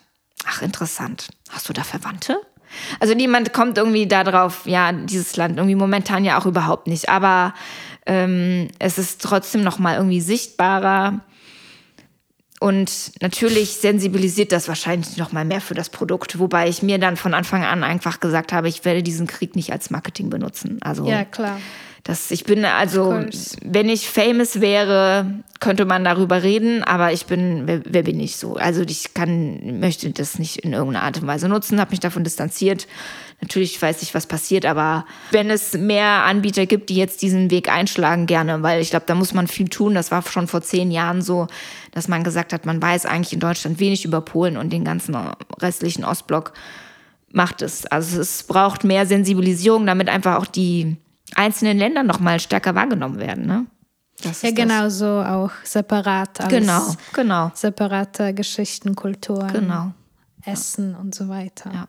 [SPEAKER 2] ach interessant, hast du da Verwandte? Also niemand kommt irgendwie darauf, ja, dieses Land irgendwie momentan ja auch überhaupt nicht. Aber ähm, es ist trotzdem noch mal irgendwie sichtbarer, und natürlich sensibilisiert das wahrscheinlich noch mal mehr für das Produkt, wobei ich mir dann von Anfang an einfach gesagt habe, ich werde diesen Krieg nicht als Marketing benutzen. Also
[SPEAKER 1] ja klar.
[SPEAKER 2] Das, ich bin also, wenn ich famous wäre, könnte man darüber reden, aber ich bin, wer, wer, bin ich so? Also ich kann, möchte das nicht in irgendeiner Art und Weise nutzen, habe mich davon distanziert. Natürlich weiß ich, was passiert, aber wenn es mehr Anbieter gibt, die jetzt diesen Weg einschlagen, gerne, weil ich glaube, da muss man viel tun. Das war schon vor zehn Jahren so, dass man gesagt hat, man weiß eigentlich in Deutschland wenig über Polen und den ganzen restlichen Ostblock macht es. Also es braucht mehr Sensibilisierung, damit einfach auch die einzelnen Ländern noch mal stärker wahrgenommen werden. Ne?
[SPEAKER 1] ja, genau so auch separat. Als
[SPEAKER 2] genau, genau.
[SPEAKER 1] Separate Geschichten, Kulturen,
[SPEAKER 2] genau.
[SPEAKER 1] Essen ja. und so weiter.
[SPEAKER 2] Ja.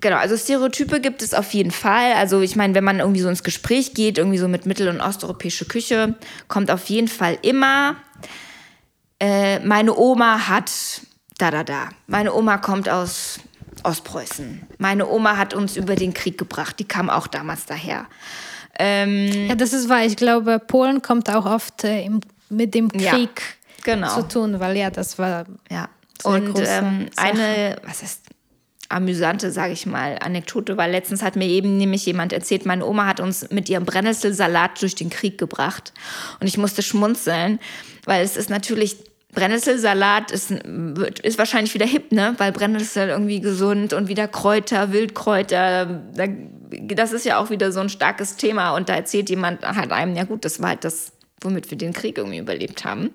[SPEAKER 2] Genau, also Stereotype gibt es auf jeden Fall. Also ich meine, wenn man irgendwie so ins Gespräch geht, irgendwie so mit mittel- und osteuropäische Küche, kommt auf jeden Fall immer, äh, meine Oma hat da, da, da. Meine Oma kommt aus Ostpreußen. Meine Oma hat uns über den Krieg gebracht. Die kam auch damals daher.
[SPEAKER 1] Ähm, ja, das ist wahr. Ich glaube, Polen kommt auch oft äh, im, mit dem Krieg ja, genau. zu tun, weil ja, das war.
[SPEAKER 2] Ja. Und ähm, eine, was ist amüsante, sage ich mal, Anekdote, weil letztens hat mir eben nämlich jemand erzählt, meine Oma hat uns mit ihrem Brennnesselsalat durch den Krieg gebracht. Und ich musste schmunzeln, weil es ist natürlich Brennnesselsalat ist, ist wahrscheinlich wieder hip, ne? Weil Brennnessel irgendwie gesund und wieder Kräuter, Wildkräuter, das ist ja auch wieder so ein starkes Thema. Und da erzählt jemand halt einem, ja gut, das war halt das, womit wir den Krieg irgendwie überlebt haben.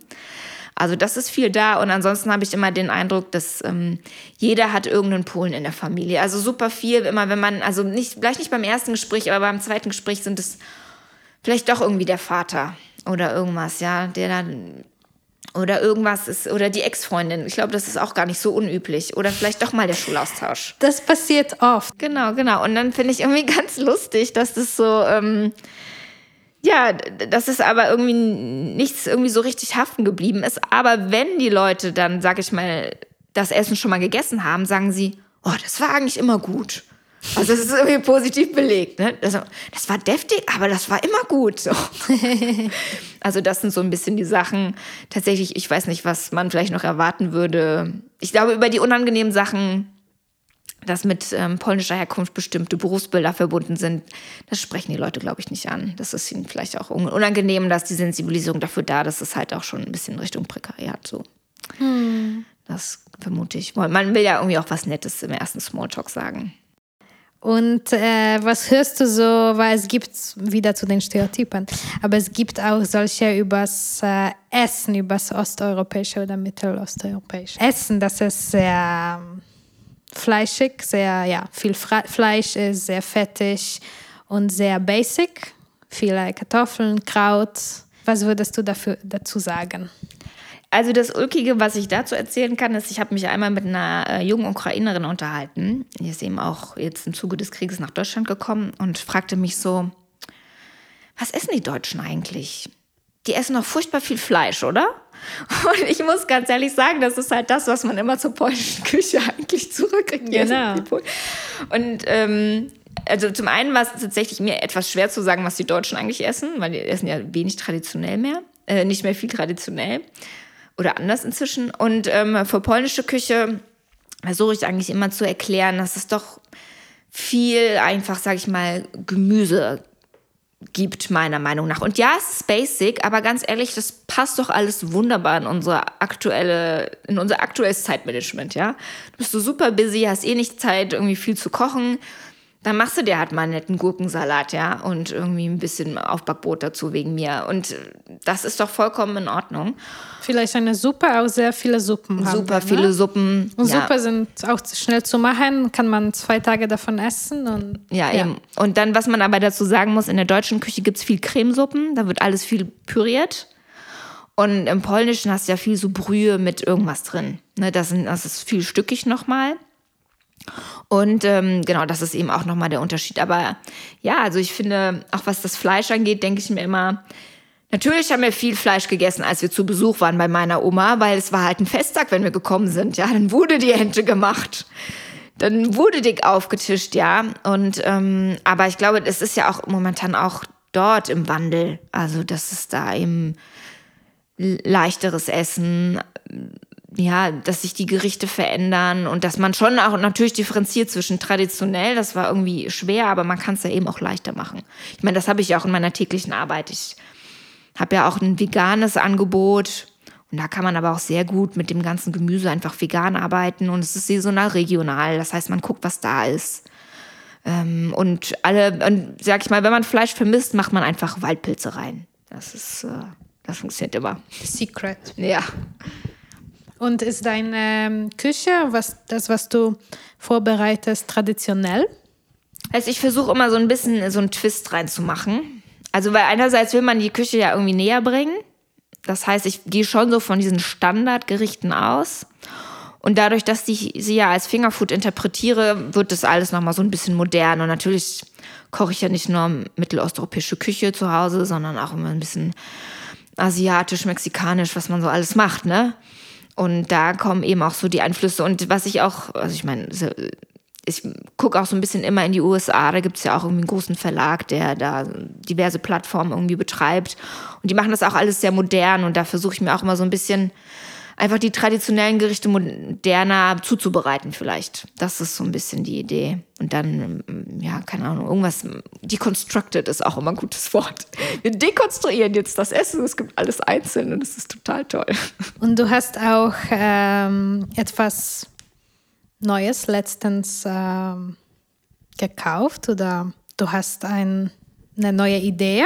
[SPEAKER 2] Also das ist viel da und ansonsten habe ich immer den Eindruck, dass ähm, jeder hat irgendeinen Polen in der Familie. Also super viel, immer wenn man, also nicht, vielleicht nicht beim ersten Gespräch, aber beim zweiten Gespräch sind es vielleicht doch irgendwie der Vater oder irgendwas, ja, der dann oder irgendwas ist, oder die Ex-Freundin. Ich glaube, das ist auch gar nicht so unüblich. Oder vielleicht doch mal der Schulaustausch.
[SPEAKER 1] Das passiert oft.
[SPEAKER 2] Genau, genau. Und dann finde ich irgendwie ganz lustig, dass das so, ähm, ja, dass es aber irgendwie nichts irgendwie so richtig haften geblieben ist. Aber wenn die Leute dann, sag ich mal, das Essen schon mal gegessen haben, sagen sie, oh, das war eigentlich immer gut. Also das ist irgendwie positiv belegt. Ne? Das, das, war deftig, aber das war immer gut. So. also das sind so ein bisschen die Sachen. Tatsächlich, ich weiß nicht, was man vielleicht noch erwarten würde. Ich glaube, über die unangenehmen Sachen, dass mit ähm, polnischer Herkunft bestimmte Berufsbilder verbunden sind, das sprechen die Leute, glaube ich, nicht an. Das ist ihnen vielleicht auch unangenehm, dass die Sensibilisierung dafür da, ist. das ist halt auch schon ein bisschen Richtung Prekariat so. Hm. Das vermute ich. Man will ja irgendwie auch was Nettes im ersten Smalltalk sagen.
[SPEAKER 1] Und äh, was hörst du so, weil es gibt wieder zu den Stereotypen, aber es gibt auch solche übers äh, Essen, übers osteuropäische oder mittelosteuropäische. Essen, das ist sehr ähm, fleischig, sehr, ja, viel Fra Fleisch ist, sehr fettig und sehr basic. Viele Kartoffeln, Kraut. Was würdest du dafür, dazu sagen?
[SPEAKER 2] Also das Ulkige, was ich dazu erzählen kann, ist, ich habe mich einmal mit einer äh, jungen Ukrainerin unterhalten. Die ist eben auch jetzt im Zuge des Krieges nach Deutschland gekommen und fragte mich so, was essen die Deutschen eigentlich? Die essen doch furchtbar viel Fleisch, oder? Und ich muss ganz ehrlich sagen, das ist halt das, was man immer zur polnischen Küche eigentlich zurückkriegt.
[SPEAKER 1] Genau.
[SPEAKER 2] Und ähm, also zum einen war es tatsächlich mir etwas schwer zu sagen, was die Deutschen eigentlich essen, weil die essen ja wenig traditionell mehr, äh, nicht mehr viel traditionell oder anders inzwischen. Und ähm, für polnische Küche versuche ich eigentlich immer zu erklären, dass es doch viel einfach, sag ich mal, Gemüse gibt, meiner Meinung nach. Und ja, es ist basic, aber ganz ehrlich, das passt doch alles wunderbar in unsere aktuelle, in unser aktuelles Zeitmanagement, ja. Du bist so super busy, hast eh nicht Zeit, irgendwie viel zu kochen dann machst du dir halt mal einen netten Gurkensalat, ja, und irgendwie ein bisschen Aufbackbrot dazu wegen mir. Und das ist doch vollkommen in Ordnung.
[SPEAKER 1] Vielleicht eine Suppe, auch sehr viele Suppen
[SPEAKER 2] haben. Super viele ne? Suppen.
[SPEAKER 1] Und ja. Suppe sind auch schnell zu machen, kann man zwei Tage davon essen. Und,
[SPEAKER 2] ja, ja, eben. Und dann, was man aber dazu sagen muss, in der deutschen Küche gibt es viel Cremesuppen, da wird alles viel püriert. Und im Polnischen hast du ja viel so Brühe mit irgendwas drin. Ne, das, sind, das ist viel stückig nochmal. Und ähm, genau, das ist eben auch nochmal der Unterschied. Aber ja, also ich finde, auch was das Fleisch angeht, denke ich mir immer, natürlich haben wir viel Fleisch gegessen, als wir zu Besuch waren bei meiner Oma, weil es war halt ein Festtag, wenn wir gekommen sind. Ja, dann wurde die Ente gemacht. Dann wurde dick aufgetischt, ja. Und ähm, aber ich glaube, es ist ja auch momentan auch dort im Wandel. Also, dass es da eben leichteres Essen, ja, dass sich die Gerichte verändern und dass man schon auch natürlich differenziert zwischen traditionell, das war irgendwie schwer, aber man kann es ja eben auch leichter machen. Ich meine, das habe ich ja auch in meiner täglichen Arbeit. Ich habe ja auch ein veganes Angebot und da kann man aber auch sehr gut mit dem ganzen Gemüse einfach vegan arbeiten und es ist saisonal regional. Das heißt, man guckt, was da ist. Ähm, und alle, und sag ich mal, wenn man Fleisch vermisst, macht man einfach Waldpilze rein. Das ist, äh, das funktioniert immer.
[SPEAKER 1] Secret.
[SPEAKER 2] Ja.
[SPEAKER 1] Und ist deine ähm, Küche, was, das, was du vorbereitest, traditionell?
[SPEAKER 2] Also ich versuche immer so ein bisschen so einen Twist reinzumachen. Also weil einerseits will man die Küche ja irgendwie näher bringen. Das heißt, ich gehe schon so von diesen Standardgerichten aus. Und dadurch, dass ich sie ja als Fingerfood interpretiere, wird das alles nochmal so ein bisschen modern. Und natürlich koche ich ja nicht nur mittelosteuropäische Küche zu Hause, sondern auch immer ein bisschen asiatisch, mexikanisch, was man so alles macht, ne? Und da kommen eben auch so die Einflüsse. Und was ich auch, also ich meine, ich gucke auch so ein bisschen immer in die USA, da gibt es ja auch irgendwie einen großen Verlag, der da diverse Plattformen irgendwie betreibt. Und die machen das auch alles sehr modern und da versuche ich mir auch immer so ein bisschen einfach die traditionellen Gerichte moderner zuzubereiten vielleicht. Das ist so ein bisschen die Idee. Und dann, ja, keine Ahnung, irgendwas, deconstructed ist auch immer ein gutes Wort. Wir dekonstruieren jetzt das Essen, es gibt alles einzeln und es ist total toll.
[SPEAKER 1] Und du hast auch ähm, etwas Neues letztens ähm, gekauft oder du hast ein, eine neue Idee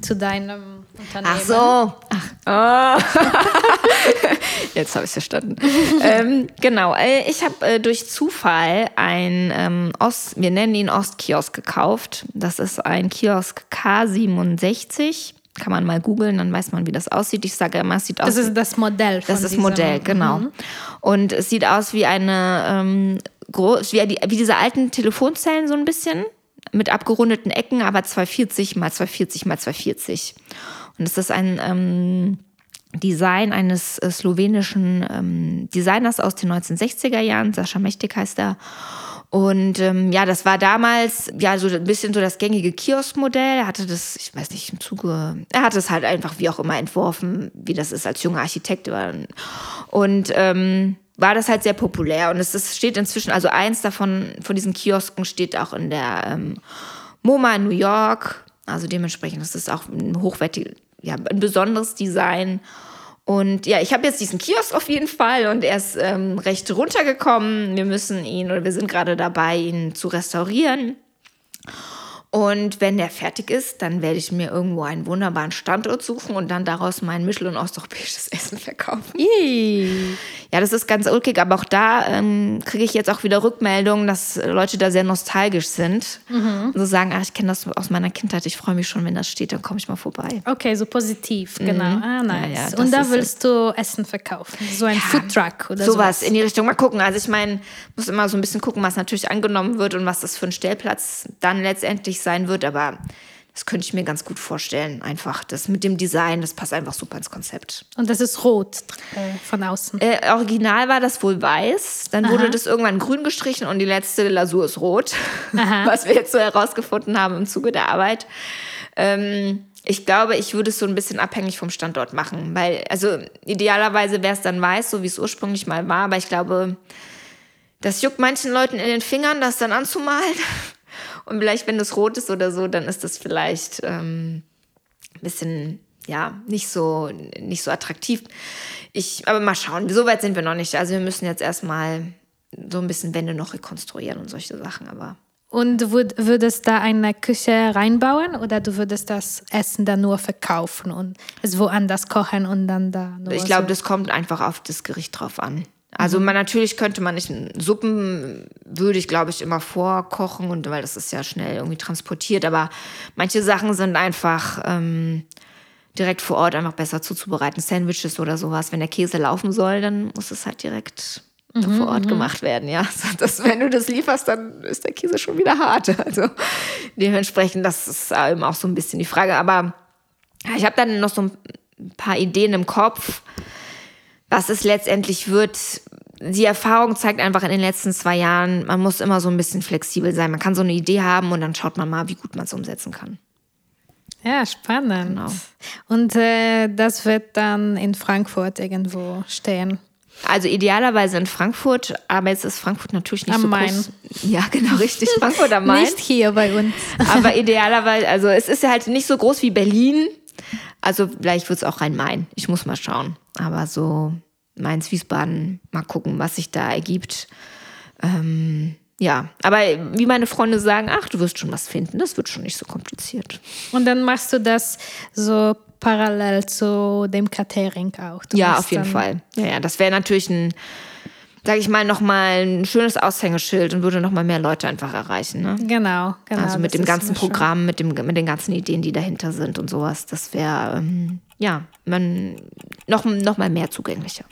[SPEAKER 1] zu deinem.
[SPEAKER 2] Ach so. Ach. Oh. Jetzt habe ich es verstanden. ähm, genau, äh, ich habe äh, durch Zufall ein ähm, Ost, wir nennen ihn Ostkiosk gekauft. Das ist ein Kiosk K67. Kann man mal googeln, dann weiß man, wie das aussieht. Ich sage immer, es sieht aus.
[SPEAKER 1] Das ist das Modell.
[SPEAKER 2] Von das ist Modell, genau. Mhm. Und es sieht aus wie eine ähm, groß, wie, wie diese alten Telefonzellen so ein bisschen mit abgerundeten Ecken, aber 240 mal 240 mal 240. Und es ist ein ähm, Design eines äh, slowenischen ähm, Designers aus den 1960er Jahren, Sascha Mächtig heißt er. Und ähm, ja, das war damals ja so ein bisschen so das gängige Kioskmodell. Er hatte das, ich weiß nicht, im Zuge, er hat es halt einfach wie auch immer entworfen, wie das ist als junger Architekt. Und ähm, war das halt sehr populär. Und es ist, steht inzwischen, also eins davon, von diesen Kiosken steht auch in der ähm, MoMA in New York. Also dementsprechend ist es auch ein hochwertiges, ja, ein besonderes Design. Und ja, ich habe jetzt diesen Kiosk auf jeden Fall und er ist ähm, recht runtergekommen. Wir müssen ihn oder wir sind gerade dabei, ihn zu restaurieren. Und wenn der fertig ist, dann werde ich mir irgendwo einen wunderbaren Standort suchen und dann daraus mein mittel- und osteuropäisches Essen verkaufen.
[SPEAKER 1] Ii.
[SPEAKER 2] Ja, das ist ganz ulkig, aber auch da ähm, kriege ich jetzt auch wieder Rückmeldungen, dass Leute da sehr nostalgisch sind. Mhm. Und so sagen, ach, ich kenne das aus meiner Kindheit, ich freue mich schon, wenn das steht, dann komme ich mal vorbei.
[SPEAKER 1] Okay, so positiv, mhm. genau. Ah, nice. Ja, ja, und da willst du Essen verkaufen, so ein ja, Foodtruck oder
[SPEAKER 2] sowas. Sowas in die Richtung, mal gucken. Also ich meine, muss immer so ein bisschen gucken, was natürlich angenommen wird und was das für ein Stellplatz dann letztendlich sein wird, aber Das könnte ich mir ganz gut vorstellen. Einfach das mit dem Design, das passt einfach super ins Konzept.
[SPEAKER 1] Und das ist rot äh, von außen.
[SPEAKER 2] Äh, original war das wohl weiß. Dann Aha. wurde das irgendwann grün gestrichen und die letzte Lasur ist rot. Aha. Was wir jetzt so herausgefunden haben im Zuge der Arbeit. Ähm, ich glaube, ich würde es so ein bisschen abhängig vom Standort machen. Weil, also idealerweise wäre es dann weiß, so wie es ursprünglich mal war. Aber ich glaube, das juckt manchen Leuten in den Fingern, das dann anzumalen. Und vielleicht, wenn das rot ist oder so, dann ist das vielleicht ähm, ein bisschen, ja, nicht so, nicht so attraktiv. Ich, aber mal schauen, so weit sind wir noch nicht. Also wir müssen jetzt erstmal so ein bisschen Wände noch rekonstruieren und solche Sachen, aber.
[SPEAKER 1] Und würd, würdest da eine Küche reinbauen oder du würdest das Essen dann nur verkaufen und es woanders kochen und dann da
[SPEAKER 2] nur Ich glaube, so? das kommt einfach auf das Gericht drauf an. Also mhm. man natürlich könnte man nicht Suppen würde ich glaube ich immer vorkochen und weil das ist ja schnell irgendwie transportiert, aber manche Sachen sind einfach ähm, direkt vor Ort einfach besser zuzubereiten. Sandwiches oder sowas, wenn der Käse laufen soll, dann muss es halt direkt mhm, vor Ort mhm. gemacht werden, ja. Das, wenn du das lieferst, dann ist der Käse schon wieder hart. Also dementsprechend, das ist eben auch so ein bisschen die Frage. Aber ich habe dann noch so ein paar Ideen im Kopf was es letztendlich wird, die Erfahrung zeigt einfach in den letzten zwei Jahren, man muss immer so ein bisschen flexibel sein. Man kann so eine Idee haben und dann schaut man mal, wie gut man es umsetzen kann.
[SPEAKER 1] Ja, spannend. Genau. Und äh, das wird dann in Frankfurt irgendwo stehen.
[SPEAKER 2] Also idealerweise in Frankfurt, aber jetzt ist Frankfurt natürlich nicht am so Main. groß. Ja, genau, richtig. Frankfurt am Main.
[SPEAKER 1] nicht hier bei uns.
[SPEAKER 2] aber idealerweise, also es ist ja halt nicht so groß wie Berlin. Also vielleicht wird es auch Rhein-Main. Ich muss mal schauen. Aber so Mainz-Wiesbaden, mal gucken, was sich da ergibt. Ähm, ja, aber wie meine Freunde sagen, ach, du wirst schon was finden, das wird schon nicht so kompliziert.
[SPEAKER 1] Und dann machst du das so parallel zu dem Catering auch. Du
[SPEAKER 2] ja, auf jeden Fall. Ja, ja das wäre natürlich ein sage ich mal, nochmal ein schönes Aushängeschild und würde nochmal mehr Leute einfach erreichen. Ne?
[SPEAKER 1] Genau, genau.
[SPEAKER 2] Also mit dem ganzen Programm, mit, dem, mit den ganzen Ideen, die dahinter sind und sowas. Das wäre, ähm, ja, man noch, noch mal mehr zugänglicher.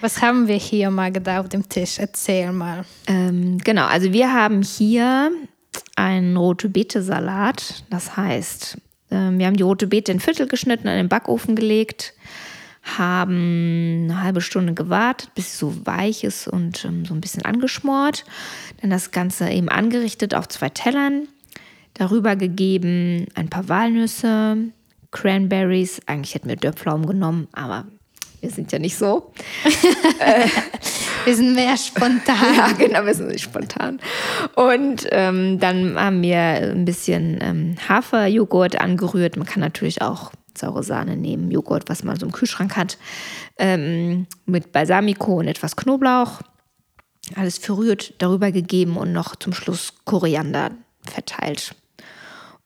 [SPEAKER 1] Was haben wir hier mal da auf dem Tisch? Erzähl mal.
[SPEAKER 2] Ähm, genau, also wir haben hier einen rote Beete Salat. Das heißt, wir haben die rote Beete in Viertel geschnitten, in den Backofen gelegt, haben eine halbe Stunde gewartet, bis sie so weich ist und ähm, so ein bisschen angeschmort. Dann das Ganze eben angerichtet auf zwei Tellern. Darüber gegeben ein paar Walnüsse, Cranberries. Eigentlich hätten wir Dörrpflaumen genommen, aber wir sind ja nicht so.
[SPEAKER 1] wir sind mehr spontan.
[SPEAKER 2] ja, genau, wir sind spontan. Und ähm, dann haben wir ein bisschen ähm, Haferjoghurt angerührt. Man kann natürlich auch saure Sahne nehmen, Joghurt, was man so im Kühlschrank hat, ähm, mit Balsamico und etwas Knoblauch. Alles verrührt, darüber gegeben und noch zum Schluss Koriander verteilt.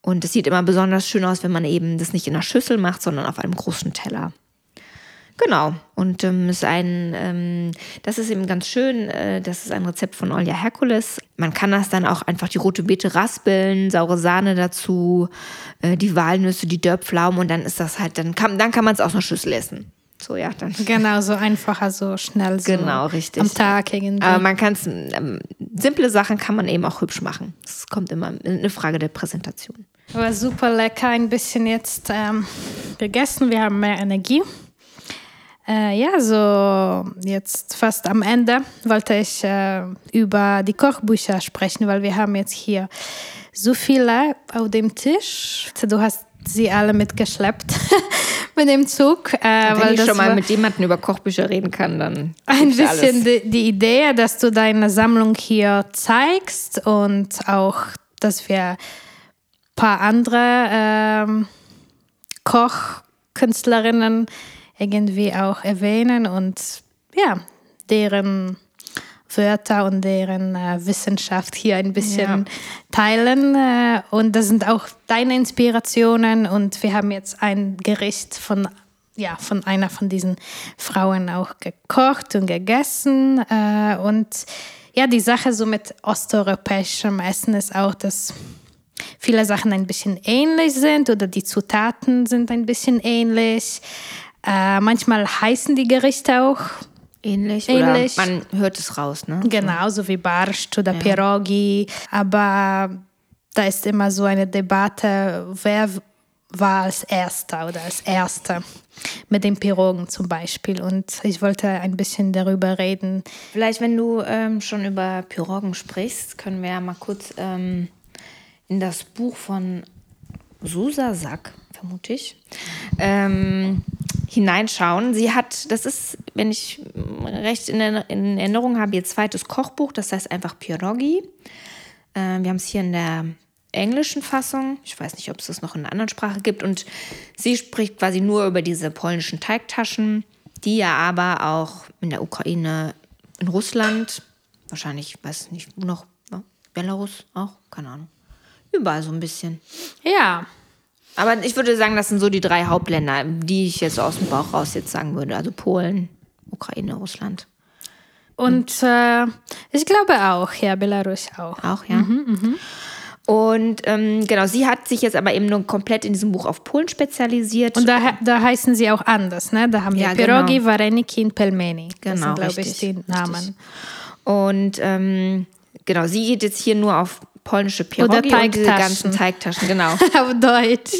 [SPEAKER 2] Und es sieht immer besonders schön aus, wenn man eben das nicht in einer Schüssel macht, sondern auf einem großen Teller. Genau. Und ähm, ist ein, ähm, das ist eben ganz schön. Äh, das ist ein Rezept von Olja Herkules. Man kann das dann auch einfach die rote Beete raspeln, saure Sahne dazu, äh, die Walnüsse, die Dörrpflaumen und dann ist das halt, dann kann, dann kann man es aus einer Schüssel essen. So, ja, dann.
[SPEAKER 1] Genau, so einfacher, so schnell. So
[SPEAKER 2] genau, richtig.
[SPEAKER 1] Am Tag irgendwie.
[SPEAKER 2] Aber man kann es, ähm, simple Sachen kann man eben auch hübsch machen. Es kommt immer eine Frage der Präsentation.
[SPEAKER 1] Aber super lecker, ein bisschen jetzt ähm, gegessen. Wir haben mehr Energie. Äh, ja, so jetzt fast am Ende wollte ich äh, über die Kochbücher sprechen, weil wir haben jetzt hier so viele auf dem Tisch. Du hast sie alle mitgeschleppt mit dem Zug.
[SPEAKER 2] Äh, Wenn weil ich schon mal mit jemandem über Kochbücher reden kann, dann.
[SPEAKER 1] Ein bisschen die, die, Idee, dass du deine Sammlung hier zeigst und auch, dass wir ein paar andere ähm, Kochkünstlerinnen irgendwie auch erwähnen und ja, deren Wörter und deren äh, Wissenschaft hier ein bisschen ja. teilen. Äh, und das sind auch deine Inspirationen. Und wir haben jetzt ein Gericht von, ja, von einer von diesen Frauen auch gekocht und gegessen. Äh, und ja, die Sache so mit osteuropäischem Essen ist auch, dass viele Sachen ein bisschen ähnlich sind oder die Zutaten sind ein bisschen ähnlich. Äh, manchmal heißen die Gerichte auch
[SPEAKER 2] Ähnlich.
[SPEAKER 1] Ähnlich.
[SPEAKER 2] Oder man hört es raus, ne?
[SPEAKER 1] Genau, so wie Barsch oder Pierogi. Aber da ist immer so eine Debatte, wer war als Erster oder als Erster mit den Pirogen zum Beispiel. Und ich wollte ein bisschen darüber reden.
[SPEAKER 2] Vielleicht, wenn du ähm, schon über Piroggen sprichst, können wir ja mal kurz ähm, in das Buch von Susa Sack, vermute ich, ähm, hineinschauen. Sie hat, das ist, wenn ich recht in, in Erinnerung habe, ihr zweites Kochbuch, das heißt einfach Pierogi. Äh, wir haben es hier in der englischen Fassung. Ich weiß nicht, ob es das noch in einer anderen Sprache gibt. Und sie spricht quasi nur über diese polnischen Teigtaschen, die ja aber auch in der Ukraine, in Russland, wahrscheinlich, weiß nicht, noch, ne? Belarus auch, keine Ahnung. Überall so ein bisschen.
[SPEAKER 1] Ja,
[SPEAKER 2] Aber ich würde sagen, das sind so die drei Hauptländer, die ich jetzt aus dem Bauch raus jetzt sagen würde. Also Polen, Ukraine, Russland.
[SPEAKER 1] und äh, ich glaube auch, ja, Belarus auch.
[SPEAKER 2] Auch, ja. Und ähm, genau, sie hat sich jetzt aber eben nur komplett in diesem Buch auf Polen spezialisiert.
[SPEAKER 1] Und da, da heißen sie auch anders, ne? Da haben wir
[SPEAKER 2] Ja,
[SPEAKER 1] Pierogi,
[SPEAKER 2] genau.
[SPEAKER 1] Vareniki und Pelmeni. Das
[SPEAKER 2] Genau,
[SPEAKER 1] sind, glaube ich,
[SPEAKER 2] richtig,
[SPEAKER 1] die
[SPEAKER 2] richtig.
[SPEAKER 1] Namen.
[SPEAKER 2] Und ähm, genau, sie geht jetzt hier nur auf polnische Pierogi
[SPEAKER 1] Oder
[SPEAKER 2] und diese
[SPEAKER 1] Teigtaschen.
[SPEAKER 2] ganzen Teigtaschen, genau.
[SPEAKER 1] Auf Deutsch.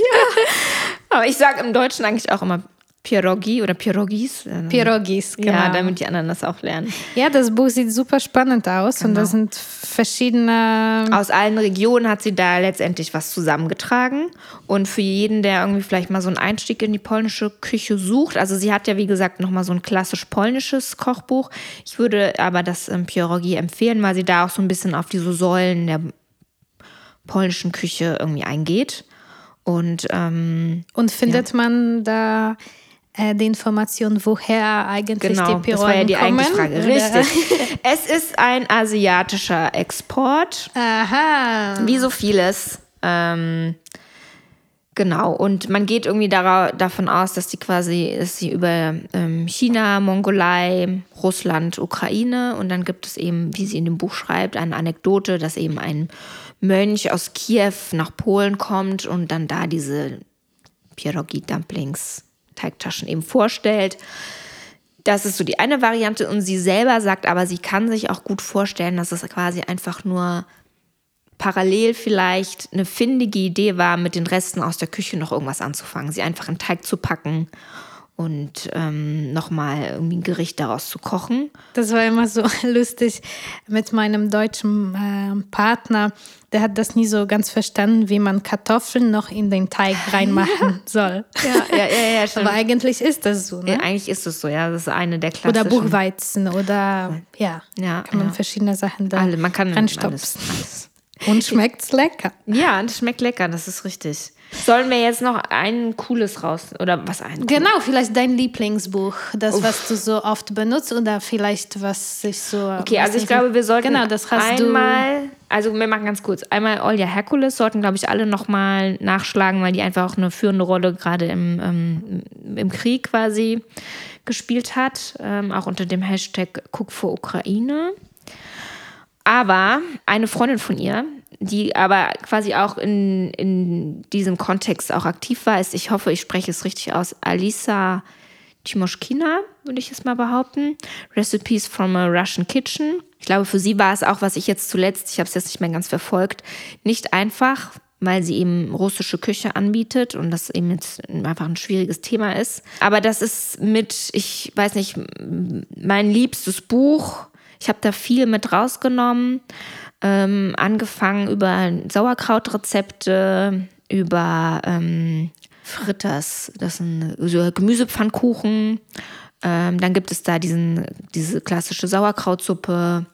[SPEAKER 2] Aber ich sage im Deutschen eigentlich auch immer Pierogi oder Pierogis.
[SPEAKER 1] Pierogis, genau.
[SPEAKER 2] Ja, damit die anderen das auch lernen.
[SPEAKER 1] Ja, das Buch sieht super spannend aus und da sind verschiedene.
[SPEAKER 2] Aus allen Regionen hat sie da letztendlich was zusammengetragen. Und für jeden, der irgendwie vielleicht mal so einen Einstieg in die polnische Küche sucht, also sie hat ja wie gesagt nochmal so ein klassisch polnisches Kochbuch. Ich würde aber das ähm, Pierogi empfehlen, weil sie da auch so ein bisschen auf diese Säulen der polnischen Küche irgendwie eingeht. Und ähm,
[SPEAKER 1] Und findet man da äh, die Information, woher eigentlich
[SPEAKER 2] genau,
[SPEAKER 1] die
[SPEAKER 2] das war ja die
[SPEAKER 1] kommen?
[SPEAKER 2] Frage. Richtig. es ist ein asiatischer Export.
[SPEAKER 1] Aha.
[SPEAKER 2] Wie so vieles. Ähm, genau. Und man geht irgendwie davon aus, dass die quasi, dass sie über ähm, China, Mongolei, Russland, Ukraine und dann gibt es eben, wie sie in dem Buch schreibt, eine Anekdote, dass eben ein Mönch aus Kiew nach Polen kommt und dann da diese Pierogi Dumplings Teigtaschen eben vorstellt. Das ist so die eine Variante und sie selber sagt aber, sie kann sich auch gut vorstellen, dass es quasi einfach nur parallel vielleicht eine findige Idee war, mit den Resten aus der Küche noch irgendwas anzufangen. Sie einfach in Teig zu packen und ähm, nochmal irgendwie ein Gericht daraus zu kochen.
[SPEAKER 1] Das war immer so lustig mit meinem deutschen äh, Partner. Der hat das nie so ganz verstanden, wie man Kartoffeln noch in den Teig reinmachen soll.
[SPEAKER 2] Ja, ja, ja, ja stimmt.
[SPEAKER 1] Aber eigentlich ist das so, ne?
[SPEAKER 2] Ja, eigentlich ist es so, ja. Das ist eine der
[SPEAKER 1] Oder
[SPEAKER 2] klassischen.
[SPEAKER 1] Buchweizen oder ja,
[SPEAKER 2] Ja,
[SPEAKER 1] kann man
[SPEAKER 2] ja.
[SPEAKER 1] verschiedene Sachen da
[SPEAKER 2] Alle, man kann alles, alles.
[SPEAKER 1] Und schmeckt's lecker.
[SPEAKER 2] Ja, das schmeckt lecker, das ist richtig. Sollen wir jetzt noch ein cooles raus oder was ein?
[SPEAKER 1] Genau, vielleicht dein Lieblingsbuch, das, was du so oft benutzt oder vielleicht was sich so.
[SPEAKER 2] Okay, also ich glaube, wir sollten
[SPEAKER 1] Genau, das hast du.
[SPEAKER 2] einmal, also wir machen ganz kurz, einmal Olja Herkules sollten, glaube ich, alle nochmal nachschlagen, weil die einfach auch eine führende Rolle gerade im, ähm, im Krieg quasi gespielt hat, ähm, auch unter dem Hashtag Cook for Ukraine. Aber eine Freundin von ihr, die aber quasi auch in, in diesem Kontext auch aktiv war, ist, ich hoffe, ich spreche es richtig aus, Alisa Timoschkina, würde ich es mal behaupten. Recipes from a Russian Kitchen. Ich glaube, für sie war es auch, was ich jetzt zuletzt, ich habe es jetzt nicht mehr ganz verfolgt, nicht einfach, weil sie eben russische Küche anbietet und das eben jetzt einfach ein schwieriges Thema ist. Aber das ist mit, ich weiß nicht, mein liebstes Buch. Ich habe da viel mit rausgenommen. Ähm, angefangen über Sauerkrautrezepte, über ähm, Fritters, das sind so Gemüsepfannkuchen. Ähm, dann gibt es da diesen, diese klassische Sauerkrautsuppe.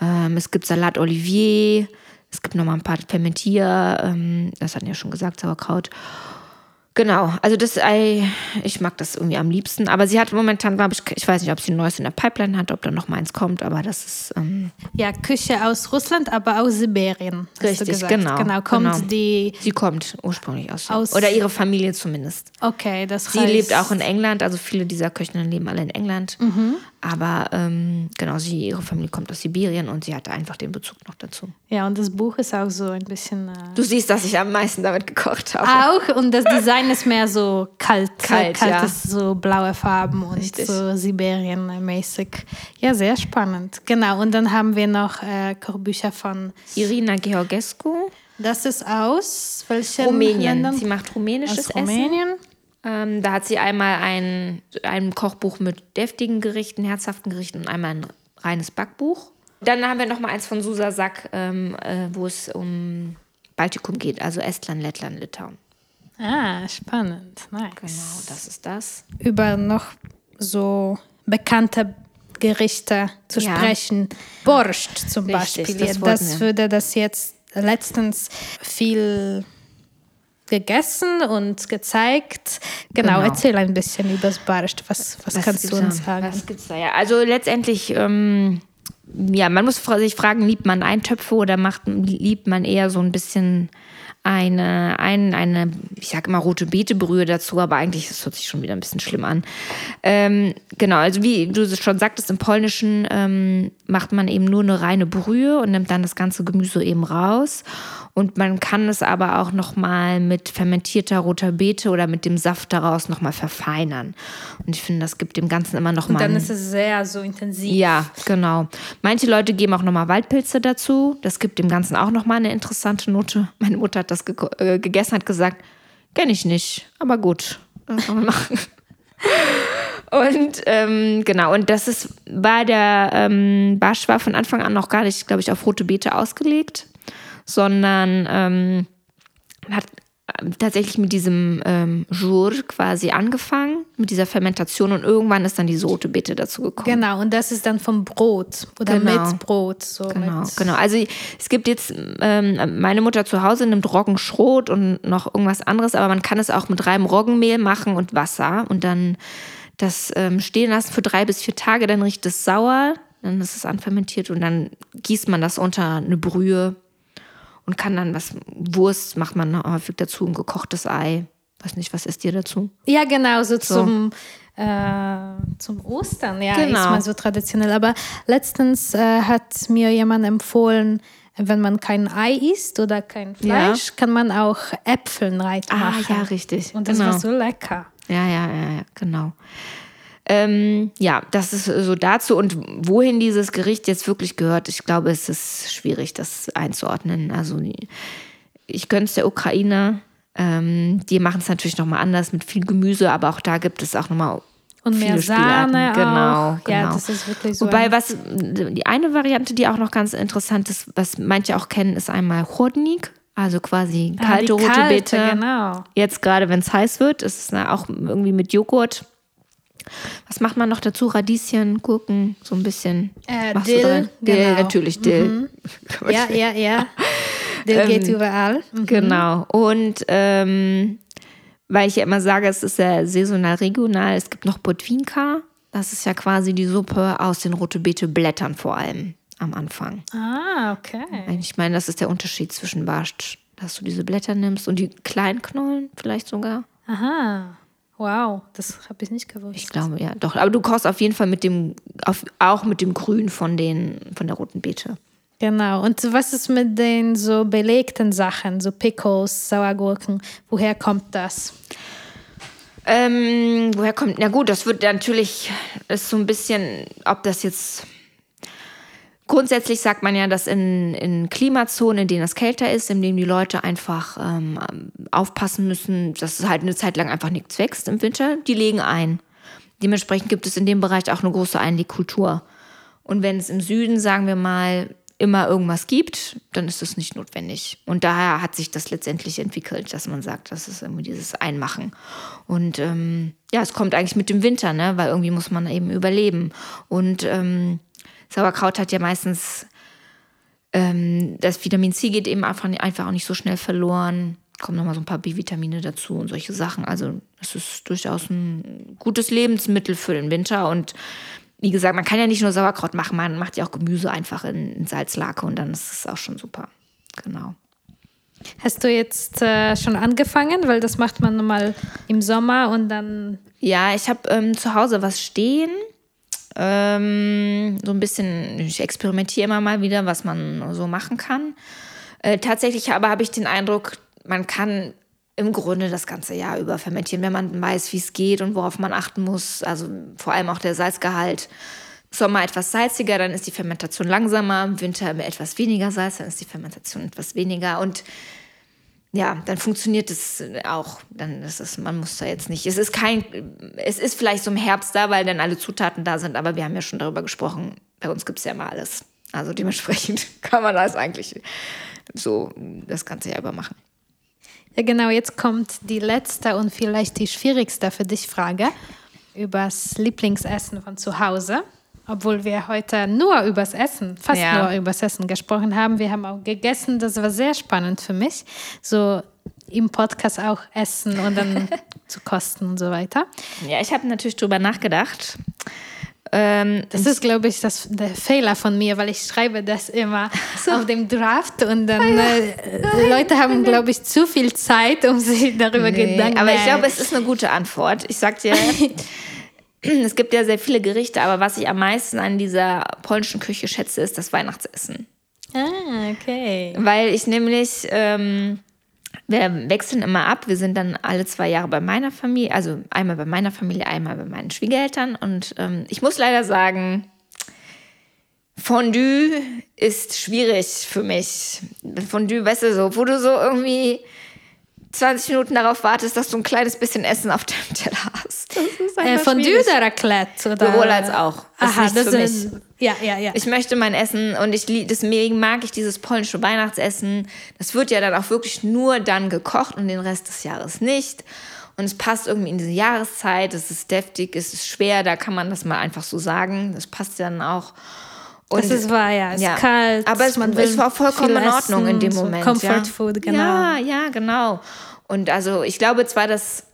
[SPEAKER 2] Ähm, es gibt Salat Olivier. Es gibt nochmal ein paar Fermentier. Ähm, das hatten ja schon gesagt, Sauerkraut. Genau, also das Ei, ich mag das irgendwie am liebsten. Aber sie hat momentan, glaube ich, ich weiß nicht, ob sie ein neues in der Pipeline hat, ob da noch mal eins kommt, aber das ist. Ähm,
[SPEAKER 1] Ja, Küche aus Russland, aber aus Sibirien.
[SPEAKER 2] Richtig, genau,
[SPEAKER 1] Genau, kommt
[SPEAKER 2] genau.
[SPEAKER 1] die.
[SPEAKER 2] sie kommt ursprünglich aus,
[SPEAKER 1] Aus-
[SPEAKER 2] Oder ihre Familie zumindest.
[SPEAKER 1] Okay, das
[SPEAKER 2] Sie
[SPEAKER 1] heißt.
[SPEAKER 2] lebt auch in England, also viele dieser Köchinnen leben alle in England. Aber ähm, genau, sie, ihre Familie kommt aus Sibirien und sie hatte einfach den Bezug noch dazu.
[SPEAKER 1] Ja, und das Buch ist auch so ein bisschen. Äh
[SPEAKER 2] Du siehst, dass ich am meisten damit gekocht habe.
[SPEAKER 1] auch und das Design ist mehr so kalt,
[SPEAKER 2] Kalt,
[SPEAKER 1] kaltes, so blaue Farben und
[SPEAKER 2] Richtig.
[SPEAKER 1] so Sibirien-mäßig. Ja, sehr spannend. Genau, und dann haben wir noch äh, Kochbücher von.
[SPEAKER 2] Irina Georgescu,
[SPEAKER 1] Das ist aus welchen
[SPEAKER 2] Rumänien.
[SPEAKER 1] Ländern?
[SPEAKER 2] Sie macht rumänisches
[SPEAKER 1] aus
[SPEAKER 2] Essen. Ähm, da hat sie einmal ein, ein Kochbuch mit deftigen Gerichten, herzhaften Gerichten und einmal ein reines Backbuch. Dann haben wir noch mal eins von Susa Sack, ähm, äh, wo es um Baltikum geht, also Estland, Lettland, Litauen.
[SPEAKER 1] Ah, spannend. Nice.
[SPEAKER 2] Genau, das ist das.
[SPEAKER 1] Über noch so bekannte Gerichte zu
[SPEAKER 2] Ja.
[SPEAKER 1] sprechen. Borscht zum
[SPEAKER 2] Richtig,
[SPEAKER 1] Beispiel.
[SPEAKER 2] das
[SPEAKER 1] Das, würde das jetzt letztens viel gegessen und gezeigt. Genau,
[SPEAKER 2] Genau.
[SPEAKER 1] erzähl ein bisschen über das Borscht. Was, was, kannst du uns sagen?
[SPEAKER 2] Was gibt's da? Ja, also letztendlich, ähm, ja, man muss sich fragen, liebt man Eintöpfe oder macht, liebt man eher so ein bisschen eine, ein, eine, ich sag immer rote Beetebrühe dazu, aber eigentlich das hört sich schon wieder ein bisschen schlimm an. Ähm, genau, also wie du schon sagtest, im Polnischen ähm, macht man eben nur eine reine Brühe und nimmt dann das ganze Gemüse eben raus. Und man kann es aber auch nochmal mit fermentierter roter Beete oder mit dem Saft daraus nochmal verfeinern. Und ich finde, das gibt dem Ganzen immer
[SPEAKER 1] Und
[SPEAKER 2] nochmal.
[SPEAKER 1] dann ist es sehr so intensiv.
[SPEAKER 2] Ja, genau. Manche Leute geben auch nochmal Waldpilze dazu. Das gibt dem Ganzen auch nochmal eine interessante Note. Meine Mutter hat das geko- äh, gegessen, hat gesagt, kenne ich nicht, aber gut, das kann man machen. Und ähm, genau, und das ist, war der ähm, Barsch war von Anfang an noch gar nicht, glaube ich, auf rote Beete ausgelegt, sondern ähm, hat ähm, tatsächlich mit diesem ähm, Jour quasi angefangen, mit dieser Fermentation und irgendwann ist dann diese rote Beete dazu gekommen.
[SPEAKER 1] Genau, und das ist dann vom Brot oder
[SPEAKER 2] Genau.
[SPEAKER 1] mit Brot. So
[SPEAKER 2] Genau,
[SPEAKER 1] mit,
[SPEAKER 2] genau. Also es gibt jetzt, ähm, meine Mutter zu Hause nimmt Roggenschrot und noch irgendwas anderes, aber man kann es auch mit reinem Roggenmehl machen und Wasser und dann das ähm, stehen lassen für drei bis vier Tage, dann riecht es sauer, dann ist es anfermentiert und dann gießt man das unter eine Brühe und kann dann was, Wurst macht man häufig dazu, ein gekochtes Ei. Weiß nicht, was isst ihr dazu?
[SPEAKER 1] Ja, genau, so, zum, äh, zum Ostern, ja,
[SPEAKER 2] Genau.
[SPEAKER 1] ist mal so traditionell. Aber letztens äh, hat mir jemand empfohlen, wenn man kein Ei isst oder kein
[SPEAKER 2] Ja.
[SPEAKER 1] Fleisch, kann man auch Äpfeln reinmachen.
[SPEAKER 2] Ah, ja, richtig.
[SPEAKER 1] Und das
[SPEAKER 2] genau.
[SPEAKER 1] war so lecker.
[SPEAKER 2] Ja, ja, ja, ja, genau. Ähm, ja, das ist so dazu. Und wohin dieses Gericht jetzt wirklich gehört, ich glaube, es ist schwierig, das einzuordnen. Also ich gönne es der Ukraine. Ähm, die machen es natürlich nochmal anders mit viel Gemüse, aber auch da gibt es auch nochmal
[SPEAKER 1] Und mehr. Sahne
[SPEAKER 2] Genau,
[SPEAKER 1] auch. Ja,
[SPEAKER 2] genau.
[SPEAKER 1] das ist wirklich so
[SPEAKER 2] Wobei, was die eine Variante, die auch noch ganz interessant ist, was manche auch kennen, ist einmal Chodnik, also quasi
[SPEAKER 1] Ah,
[SPEAKER 2] kalte
[SPEAKER 1] die
[SPEAKER 2] rote
[SPEAKER 1] kalte,
[SPEAKER 2] Beete.
[SPEAKER 1] Genau.
[SPEAKER 2] Jetzt gerade, wenn es heiß wird, ist es auch irgendwie mit Joghurt. Was macht man noch dazu? Radieschen, Gurken, so ein bisschen.
[SPEAKER 1] Äh,
[SPEAKER 2] Machst du
[SPEAKER 1] Dill,
[SPEAKER 2] rein? Dill,
[SPEAKER 1] genau.
[SPEAKER 2] natürlich, Dill.
[SPEAKER 1] Ja, ja, ja. Der
[SPEAKER 2] Ähm,
[SPEAKER 1] geht überall. Mhm.
[SPEAKER 2] Genau. Und ähm, weil ich ja immer sage, es ist ja saisonal regional, es gibt noch Botwinka. Das ist ja quasi die Suppe aus den rote Beete Blättern vor allem am Anfang.
[SPEAKER 1] Ah, okay.
[SPEAKER 2] Ich meine, das ist der Unterschied zwischen Barscht, dass du diese Blätter nimmst und die kleinen Knollen vielleicht sogar.
[SPEAKER 1] Aha. Wow, das habe ich nicht gewusst.
[SPEAKER 2] Ich glaube, ja, doch. Aber du kochst auf jeden Fall mit dem, auf, auch mit dem Grün von, den, von der roten Beete.
[SPEAKER 1] Genau. Und was ist mit den so belegten Sachen, so Pickles, Sauergurken? Woher kommt das?
[SPEAKER 2] Ähm, woher kommt, na gut, das wird natürlich, ist so ein bisschen, ob das jetzt, grundsätzlich sagt man ja, dass in, in Klimazonen, in denen es kälter ist, in denen die Leute einfach ähm, aufpassen müssen, dass halt eine Zeit lang einfach nichts wächst im Winter, die legen ein. Dementsprechend gibt es in dem Bereich auch eine große Einlegkultur. Und wenn es im Süden, sagen wir mal, immer irgendwas gibt, dann ist das nicht notwendig. Und daher hat sich das letztendlich entwickelt, dass man sagt, das ist irgendwie dieses Einmachen. Und ähm, ja, es kommt eigentlich mit dem Winter, ne? weil irgendwie muss man eben überleben. Und ähm, Sauerkraut hat ja meistens, ähm, das Vitamin C geht eben einfach, einfach auch nicht so schnell verloren. Kommen nochmal so ein paar B-Vitamine dazu und solche Sachen. Also es ist durchaus ein gutes Lebensmittel für den Winter und wie gesagt, man kann ja nicht nur Sauerkraut machen, man macht ja auch Gemüse einfach in, in Salzlake und dann ist es auch schon super. Genau.
[SPEAKER 1] Hast du jetzt äh, schon angefangen? Weil das macht man normal im Sommer und dann.
[SPEAKER 2] Ja, ich habe ähm, zu Hause was stehen. Ähm, so ein bisschen, ich experimentiere immer mal wieder, was man so machen kann. Äh, tatsächlich aber habe ich den Eindruck, man kann im Grunde das ganze Jahr über fermentieren, wenn man weiß, wie es geht und worauf man achten muss. Also vor allem auch der Salzgehalt. Sommer etwas salziger, dann ist die Fermentation langsamer. Im Winter etwas weniger Salz, dann ist die Fermentation etwas weniger. Und ja, dann funktioniert es auch. Dann ist es, man muss da jetzt nicht. Es ist kein, es ist vielleicht so im Herbst da, weil dann alle Zutaten da sind, aber wir haben ja schon darüber gesprochen. Bei uns gibt es ja immer alles. Also dementsprechend kann man das eigentlich so das ganze Jahr über machen.
[SPEAKER 1] Ja, genau, jetzt kommt die letzte und vielleicht die schwierigste für dich Frage übers Lieblingsessen von zu Hause. Obwohl wir heute nur übers Essen, fast ja. nur übers Essen gesprochen haben. Wir haben auch gegessen, das war sehr spannend für mich. So im Podcast auch essen und dann zu kosten und so weiter.
[SPEAKER 2] Ja, ich habe natürlich drüber nachgedacht.
[SPEAKER 1] Ähm, das ist, glaube ich, das, der Fehler von mir, weil ich schreibe das immer so. auf dem Draft und dann ah, äh, Leute haben, glaube ich, zu viel Zeit, um sich darüber nee, Gedanken
[SPEAKER 2] Aber ich glaube, es ist eine gute Antwort. Ich sag dir, es gibt ja sehr viele Gerichte, aber was ich am meisten an dieser polnischen Küche schätze, ist das Weihnachtsessen.
[SPEAKER 1] Ah, okay.
[SPEAKER 2] Weil ich nämlich ähm, wir wechseln immer ab. Wir sind dann alle zwei Jahre bei meiner Familie, also einmal bei meiner Familie, einmal bei meinen Schwiegereltern. Und ähm, ich muss leider sagen, Fondue ist schwierig für mich. Fondue, weißt du, so, wo du so irgendwie 20 Minuten darauf wartest, dass du ein kleines bisschen Essen auf deinem Teller hast. Das
[SPEAKER 1] äh, Fondue oder Raclette? Oder?
[SPEAKER 2] Sowohl als auch.
[SPEAKER 1] Das Aha, das ist, ja, ja, ja.
[SPEAKER 2] Ich möchte mein Essen und ich, deswegen mag ich dieses polnische Weihnachtsessen. Das wird ja dann auch wirklich nur dann gekocht und den Rest des Jahres nicht. Und es passt irgendwie in diese Jahreszeit. Es ist deftig, es ist schwer, da kann man das mal einfach so sagen. Das passt dann auch.
[SPEAKER 1] Und es ist wahr, ja, es ja. ist kalt.
[SPEAKER 2] Aber es, es war vollkommen in Ordnung in dem Moment.
[SPEAKER 1] So Comfort
[SPEAKER 2] ja.
[SPEAKER 1] Food, genau.
[SPEAKER 2] Ja, ja, genau. Und also ich glaube zwar, dass,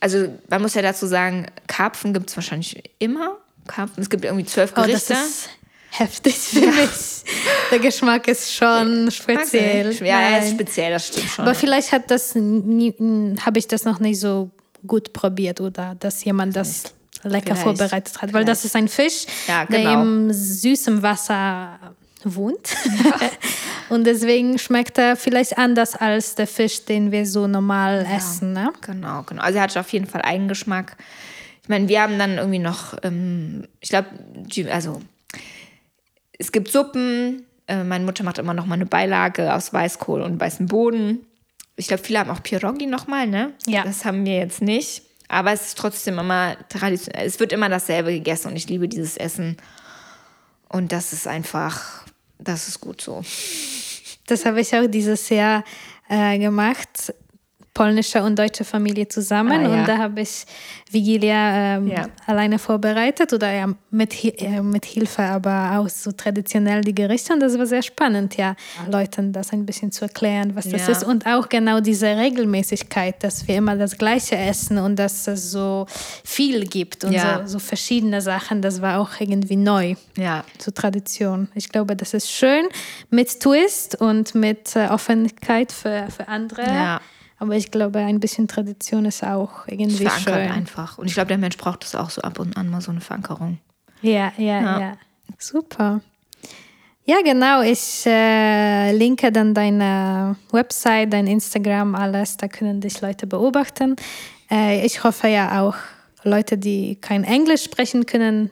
[SPEAKER 2] also man muss ja dazu sagen, Karpfen gibt es wahrscheinlich immer. Karpfen, es gibt irgendwie zwölf Gerichte.
[SPEAKER 1] Oh, das ist heftig für ja. mich. Der Geschmack ist schon speziell.
[SPEAKER 2] Ja, er ist speziell, das stimmt schon.
[SPEAKER 1] Aber vielleicht hat das habe ich das noch nicht so gut probiert oder dass jemand das lecker Vielleicht. vorbereitet hat, weil Vielleicht. das ist ein Fisch, ja, genau. der im süßen Wasser wohnt. Ja. Und deswegen schmeckt er vielleicht anders als der Fisch, den wir so normal ja, essen. Ne?
[SPEAKER 2] Genau, genau. Also er hat auf jeden Fall Eigengeschmack. Ich meine, wir haben dann irgendwie noch, ähm, ich glaube, also es gibt Suppen. Äh, meine Mutter macht immer noch mal eine Beilage aus Weißkohl und weißem Boden. Ich glaube, viele haben auch Pierogi nochmal, ne?
[SPEAKER 1] Ja.
[SPEAKER 2] Das haben wir jetzt nicht. Aber es ist trotzdem immer traditionell. Es wird immer dasselbe gegessen und ich liebe dieses Essen. Und das ist einfach, das ist gut so.
[SPEAKER 1] Das habe ich auch dieses Jahr äh, gemacht polnische und deutsche Familie zusammen. Ah, ja. Und da habe ich Vigilia ähm, ja. alleine vorbereitet oder ja, mit, äh, mit Hilfe, aber auch so traditionell die Gerichte. Und das war sehr spannend, ja, Leuten das ein bisschen zu erklären, was das ist. Und auch genau diese Regelmäßigkeit, dass wir immer das Gleiche essen und dass es so viel gibt und so, so, verschiedene Sachen. Das war auch irgendwie neu.
[SPEAKER 2] Ja.
[SPEAKER 1] Zur Tradition. Ich glaube, das ist schön mit Twist und mit äh, Offenheit für, für andere.
[SPEAKER 2] Ja
[SPEAKER 1] aber ich glaube, ein bisschen Tradition ist auch irgendwie Verankert schön.
[SPEAKER 2] einfach. Und ich glaube, der Mensch braucht das auch so ab und an mal so eine Verankerung.
[SPEAKER 1] Ja, ja, ja. ja. Super. Ja, genau. Ich äh, linke dann deine Website, dein Instagram, alles. Da können dich Leute beobachten. Äh, ich hoffe ja auch, Leute, die kein Englisch sprechen können,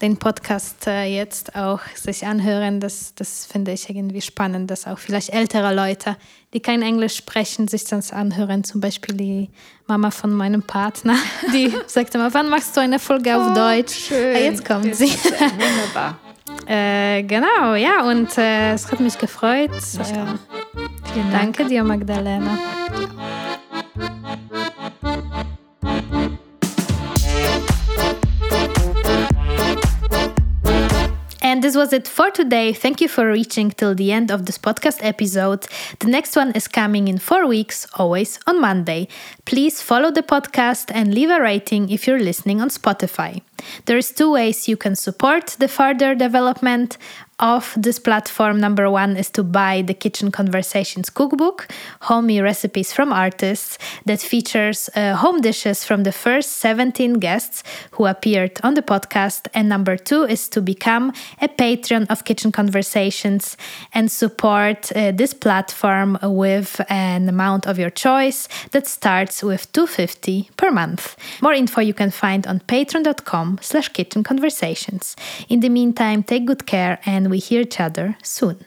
[SPEAKER 1] den Podcast äh, jetzt auch sich anhören. Das, das finde ich irgendwie spannend, dass auch vielleicht ältere Leute, die kein Englisch sprechen, sich das anhören. Zum Beispiel die Mama von meinem Partner, die sagt immer, wann machst du eine Folge auf oh, Deutsch?
[SPEAKER 2] Schön.
[SPEAKER 1] Ah, jetzt kommt sie.
[SPEAKER 2] Wunderbar.
[SPEAKER 1] äh, genau, ja, und äh, es hat mich gefreut. Äh, vielen Dank. Danke dir, Magdalena. And this was it for today. Thank you for reaching till the end of this podcast episode. The next one is coming in four weeks, always on Monday. Please follow the podcast and leave a rating if you're listening on Spotify. There is two ways you can support the further development of this platform. Number one is to buy the Kitchen Conversations cookbook, homey recipes from artists that features uh, home dishes from the first 17 guests who appeared on the podcast. And number two is to become a patron of Kitchen Conversations and support uh, this platform with an amount of your choice that starts with 250 per month. More info you can find on patreon.com slash kitchen conversations. In the meantime, take good care we hear each other soon.